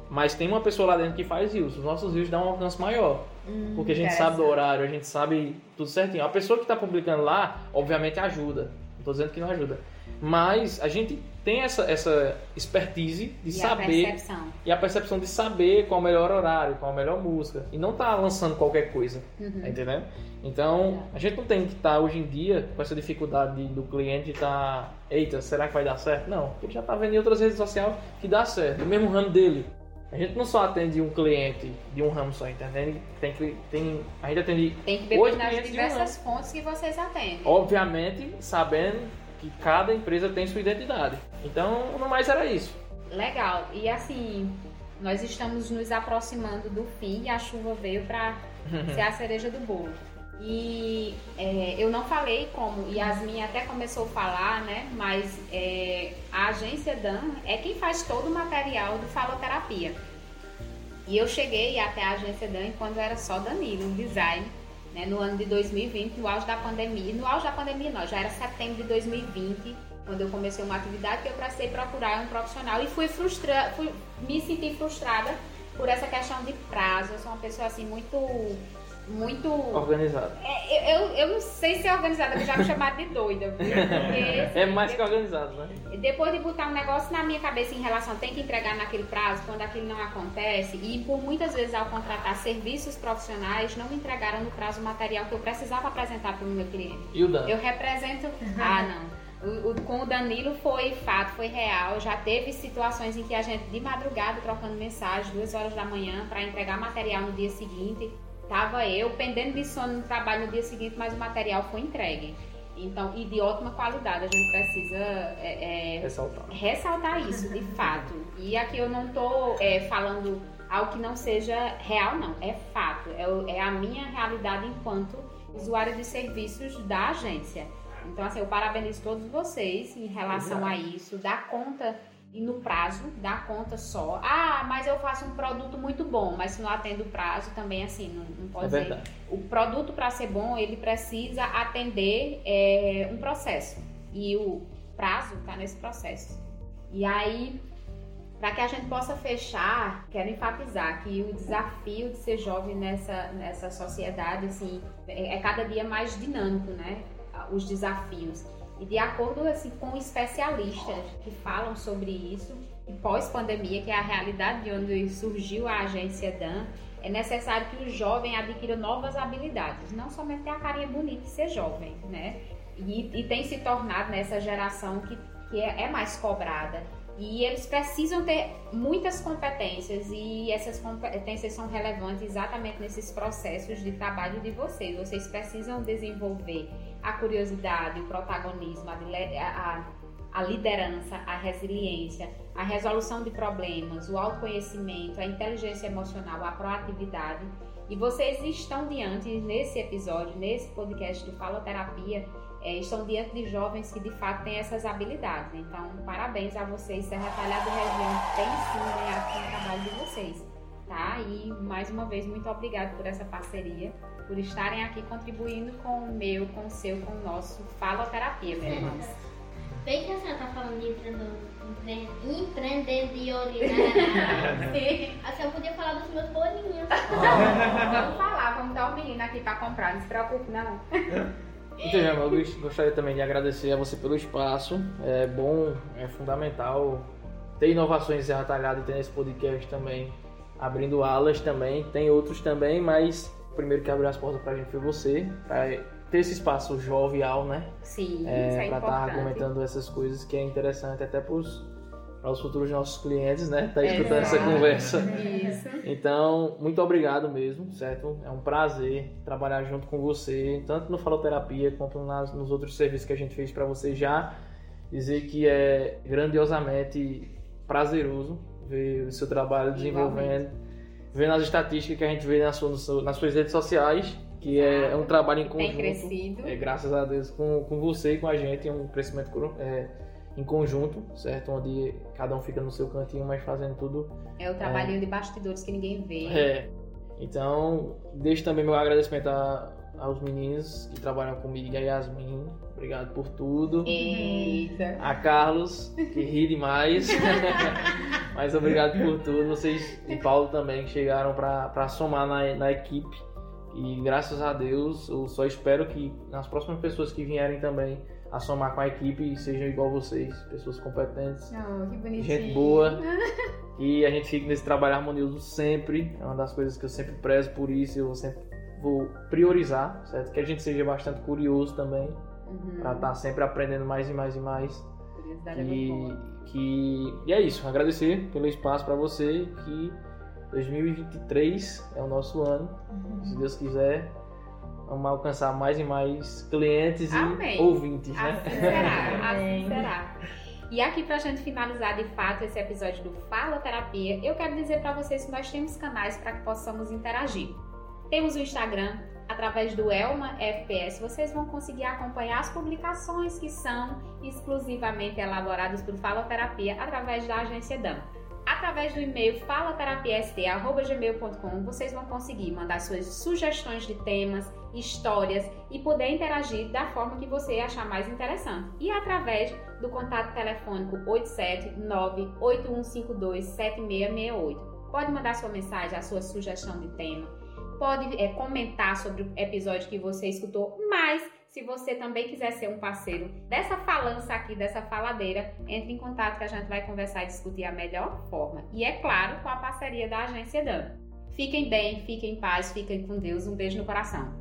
Mas tem uma pessoa lá dentro que faz rios. Os nossos rios dão um alcance maior. Hum, porque a gente sabe do horário, a gente sabe tudo certinho. A pessoa que está publicando lá, obviamente ajuda. Não tô dizendo que não ajuda. Mas a gente tem essa, essa expertise de E saber a percepção. e a percepção de saber qual é o melhor horário, qual é a melhor música. E não tá lançando qualquer coisa. Uhum. Tá entendendo? Então, a gente não tem que estar hoje em dia com essa dificuldade de- do cliente estar. Eita, será que vai dar certo? Não, ele já tá vendo em outras redes sociais que dá certo. No mesmo ramo dele. A gente não só atende um cliente de um ramo só, entendeu? Tem, que- tem, a gente atende, Tem que beber nas de um diversas fontes que vocês atendem. obviamente, sabendo que cada empresa tem sua identidade. Então, no mais era isso. Legal. E assim, nós estamos nos aproximando do fim e a chuva veio para ser a cereja do bolo. E é, eu não falei como Yasmin até começou a falar, né? Mas é, a agência Dan é quem faz todo o material do faloterapia. E eu cheguei até a agência Dan quando era só Danilo, o design, né? No ano de 2020, no auge da pandemia. No auge da pandemia não, já era setembro de 2020, quando eu comecei uma atividade que eu precisei procurar um profissional e fui frustrada, fui, me senti frustrada por essa questão de prazo. Eu sou uma pessoa assim muito muito Organizado. é, eu, eu não sei se é organizada, porque já me chamaram de doida. viu? Porque, É mais que organizado, né? depois de botar um negócio na minha cabeça em relação tem que entregar naquele prazo, quando aquilo não acontece, e por muitas vezes ao contratar serviços profissionais, não me entregaram no prazo o material que eu precisava apresentar para o meu cliente. E o Dan? Eu represento. Ah, não. O, o- com o Danilo foi fato, foi real. Já teve situações em que a gente, de madrugada, trocando mensagem, duas horas da manhã, para entregar material no dia seguinte. Tava eu pendendo de sono no trabalho no dia seguinte, mas o material foi entregue. Então, e de ótima qualidade. A gente precisa é, é, Ressaltar. ressaltar isso, de fato. E aqui eu não tô é, falando algo que não seja real, não. É fato. É, é a minha realidade enquanto usuária de serviços da agência. Então, assim, eu parabenizo todos vocês em relação a isso. Dá conta e no prazo, dá conta só. Ah, mas eu faço um produto muito bom, mas se não atende o prazo, também assim, não, não pode É ser. verdade. o produto para ser bom ele precisa atender é, um processo. E o prazo está nesse processo. E aí para que a gente possa fechar quero enfatizar que o desafio de ser jovem nessa nessa sociedade assim é, é cada dia mais dinâmico né? Os desafios e de acordo assim com especialistas que falam sobre isso e pós-pandemia que é a realidade de onde surgiu a agência Dan é necessário que o jovem adquira novas habilidades, não somente ter a carinha bonita e ser jovem, né? E, e tem se tornado nessa geração que, que é, é mais cobrada. E eles precisam ter muitas competências e essas competências são relevantes exatamente nesses processos de trabalho de vocês. Vocês precisam desenvolver a curiosidade, o protagonismo, a, a, a liderança, a resiliência, a resolução de problemas, o autoconhecimento, a inteligência emocional, a proatividade. E vocês estão diante, nesse episódio, nesse podcast do Faloterapia, é, estão diante de jovens que de fato têm essas habilidades. Então, parabéns a vocês, Serra Talhada Região tem sim ganhado com o trabalho de vocês. Tá? E mais uma vez, muito obrigada por essa parceria, por estarem aqui contribuindo com o meu, com o seu, com o nosso Faloterapia, meus irmãos. Bem que a senhora tá falando de empreendedorismo. a senhora podia falar dos meus bolinhos. vamos falar, vamos dar um menino aqui para comprar, não se preocupe não. Então, eu gostaria também de agradecer a você pelo espaço. É bom, é fundamental ter inovações em Serra Talhada e ter esse podcast também, abrindo alas também. Tem outros também, mas o primeiro que abriu as portas pra gente foi você, pra ter esse espaço jovial, né? Sim, é, isso é pra estar tá argumentando essas coisas que é interessante até pros para os futuros nossos clientes, né? Tá escutando essa conversa. Isso. Então, muito obrigado mesmo, certo? É um prazer trabalhar junto com você, tanto no Faloterapia quanto nas, nos outros serviços que a gente fez para você já. Dizer que é grandiosamente prazeroso ver o seu trabalho desenvolvendo, vendo as estatísticas que a gente vê nas suas, nas suas redes sociais, que é, é, um trabalho em conjunto. Tem crescido. É, graças a Deus, com, com você e com a gente, é um crescimento é, em conjunto, certo? Onde cada um fica no seu cantinho, mas fazendo tudo. É o trabalhinho de bastidores que ninguém vê. É. Então, deixo também meu agradecimento a, aos meninos que trabalham comigo, a Yasmin, obrigado por tudo. Eita. A Carlos, que ri demais. mas obrigado por tudo. Vocês e Paulo também que chegaram para somar na, na equipe. E graças a Deus, eu só espero que nas próximas pessoas que vierem também a somar com a equipe sejam igual vocês, pessoas competentes, oh, gente boa. e a gente fique nesse trabalho harmonioso sempre. É uma das coisas que eu sempre prezo por isso, eu sempre vou priorizar, certo? Que a gente seja bastante curioso também, uhum. para estar tá sempre aprendendo mais e mais e mais. E, é que, e é isso, agradecer pelo espaço para você que 2023 é o nosso ano. Uhum. Se Deus quiser, vamos alcançar mais e mais clientes Amém. e ouvintes, né? Assim será, assim será. E aqui pra gente finalizar de fato esse episódio do Fala Terapia, eu quero dizer para vocês que nós temos canais para que possamos interagir. Temos o Instagram, através do Elma FPS, vocês vão conseguir acompanhar as publicações que são exclusivamente elaboradas por Fala Terapia através da agência DAM através do e-mail falaterapiast.gmail.com vocês vão conseguir mandar suas sugestões de temas, histórias e poder interagir da forma que você achar mais interessante. E através do contato telefônico 879-8152-7668. Pode mandar sua mensagem, a sua sugestão de tema, pode é, comentar sobre o episódio que você escutou, mas se você também quiser ser um parceiro dessa falança aqui, dessa faladeira, entre em contato que a gente vai conversar e discutir a melhor forma. E é claro, com a parceria da Agência Dan. Fiquem bem, fiquem em paz, fiquem com Deus. Um beijo no coração.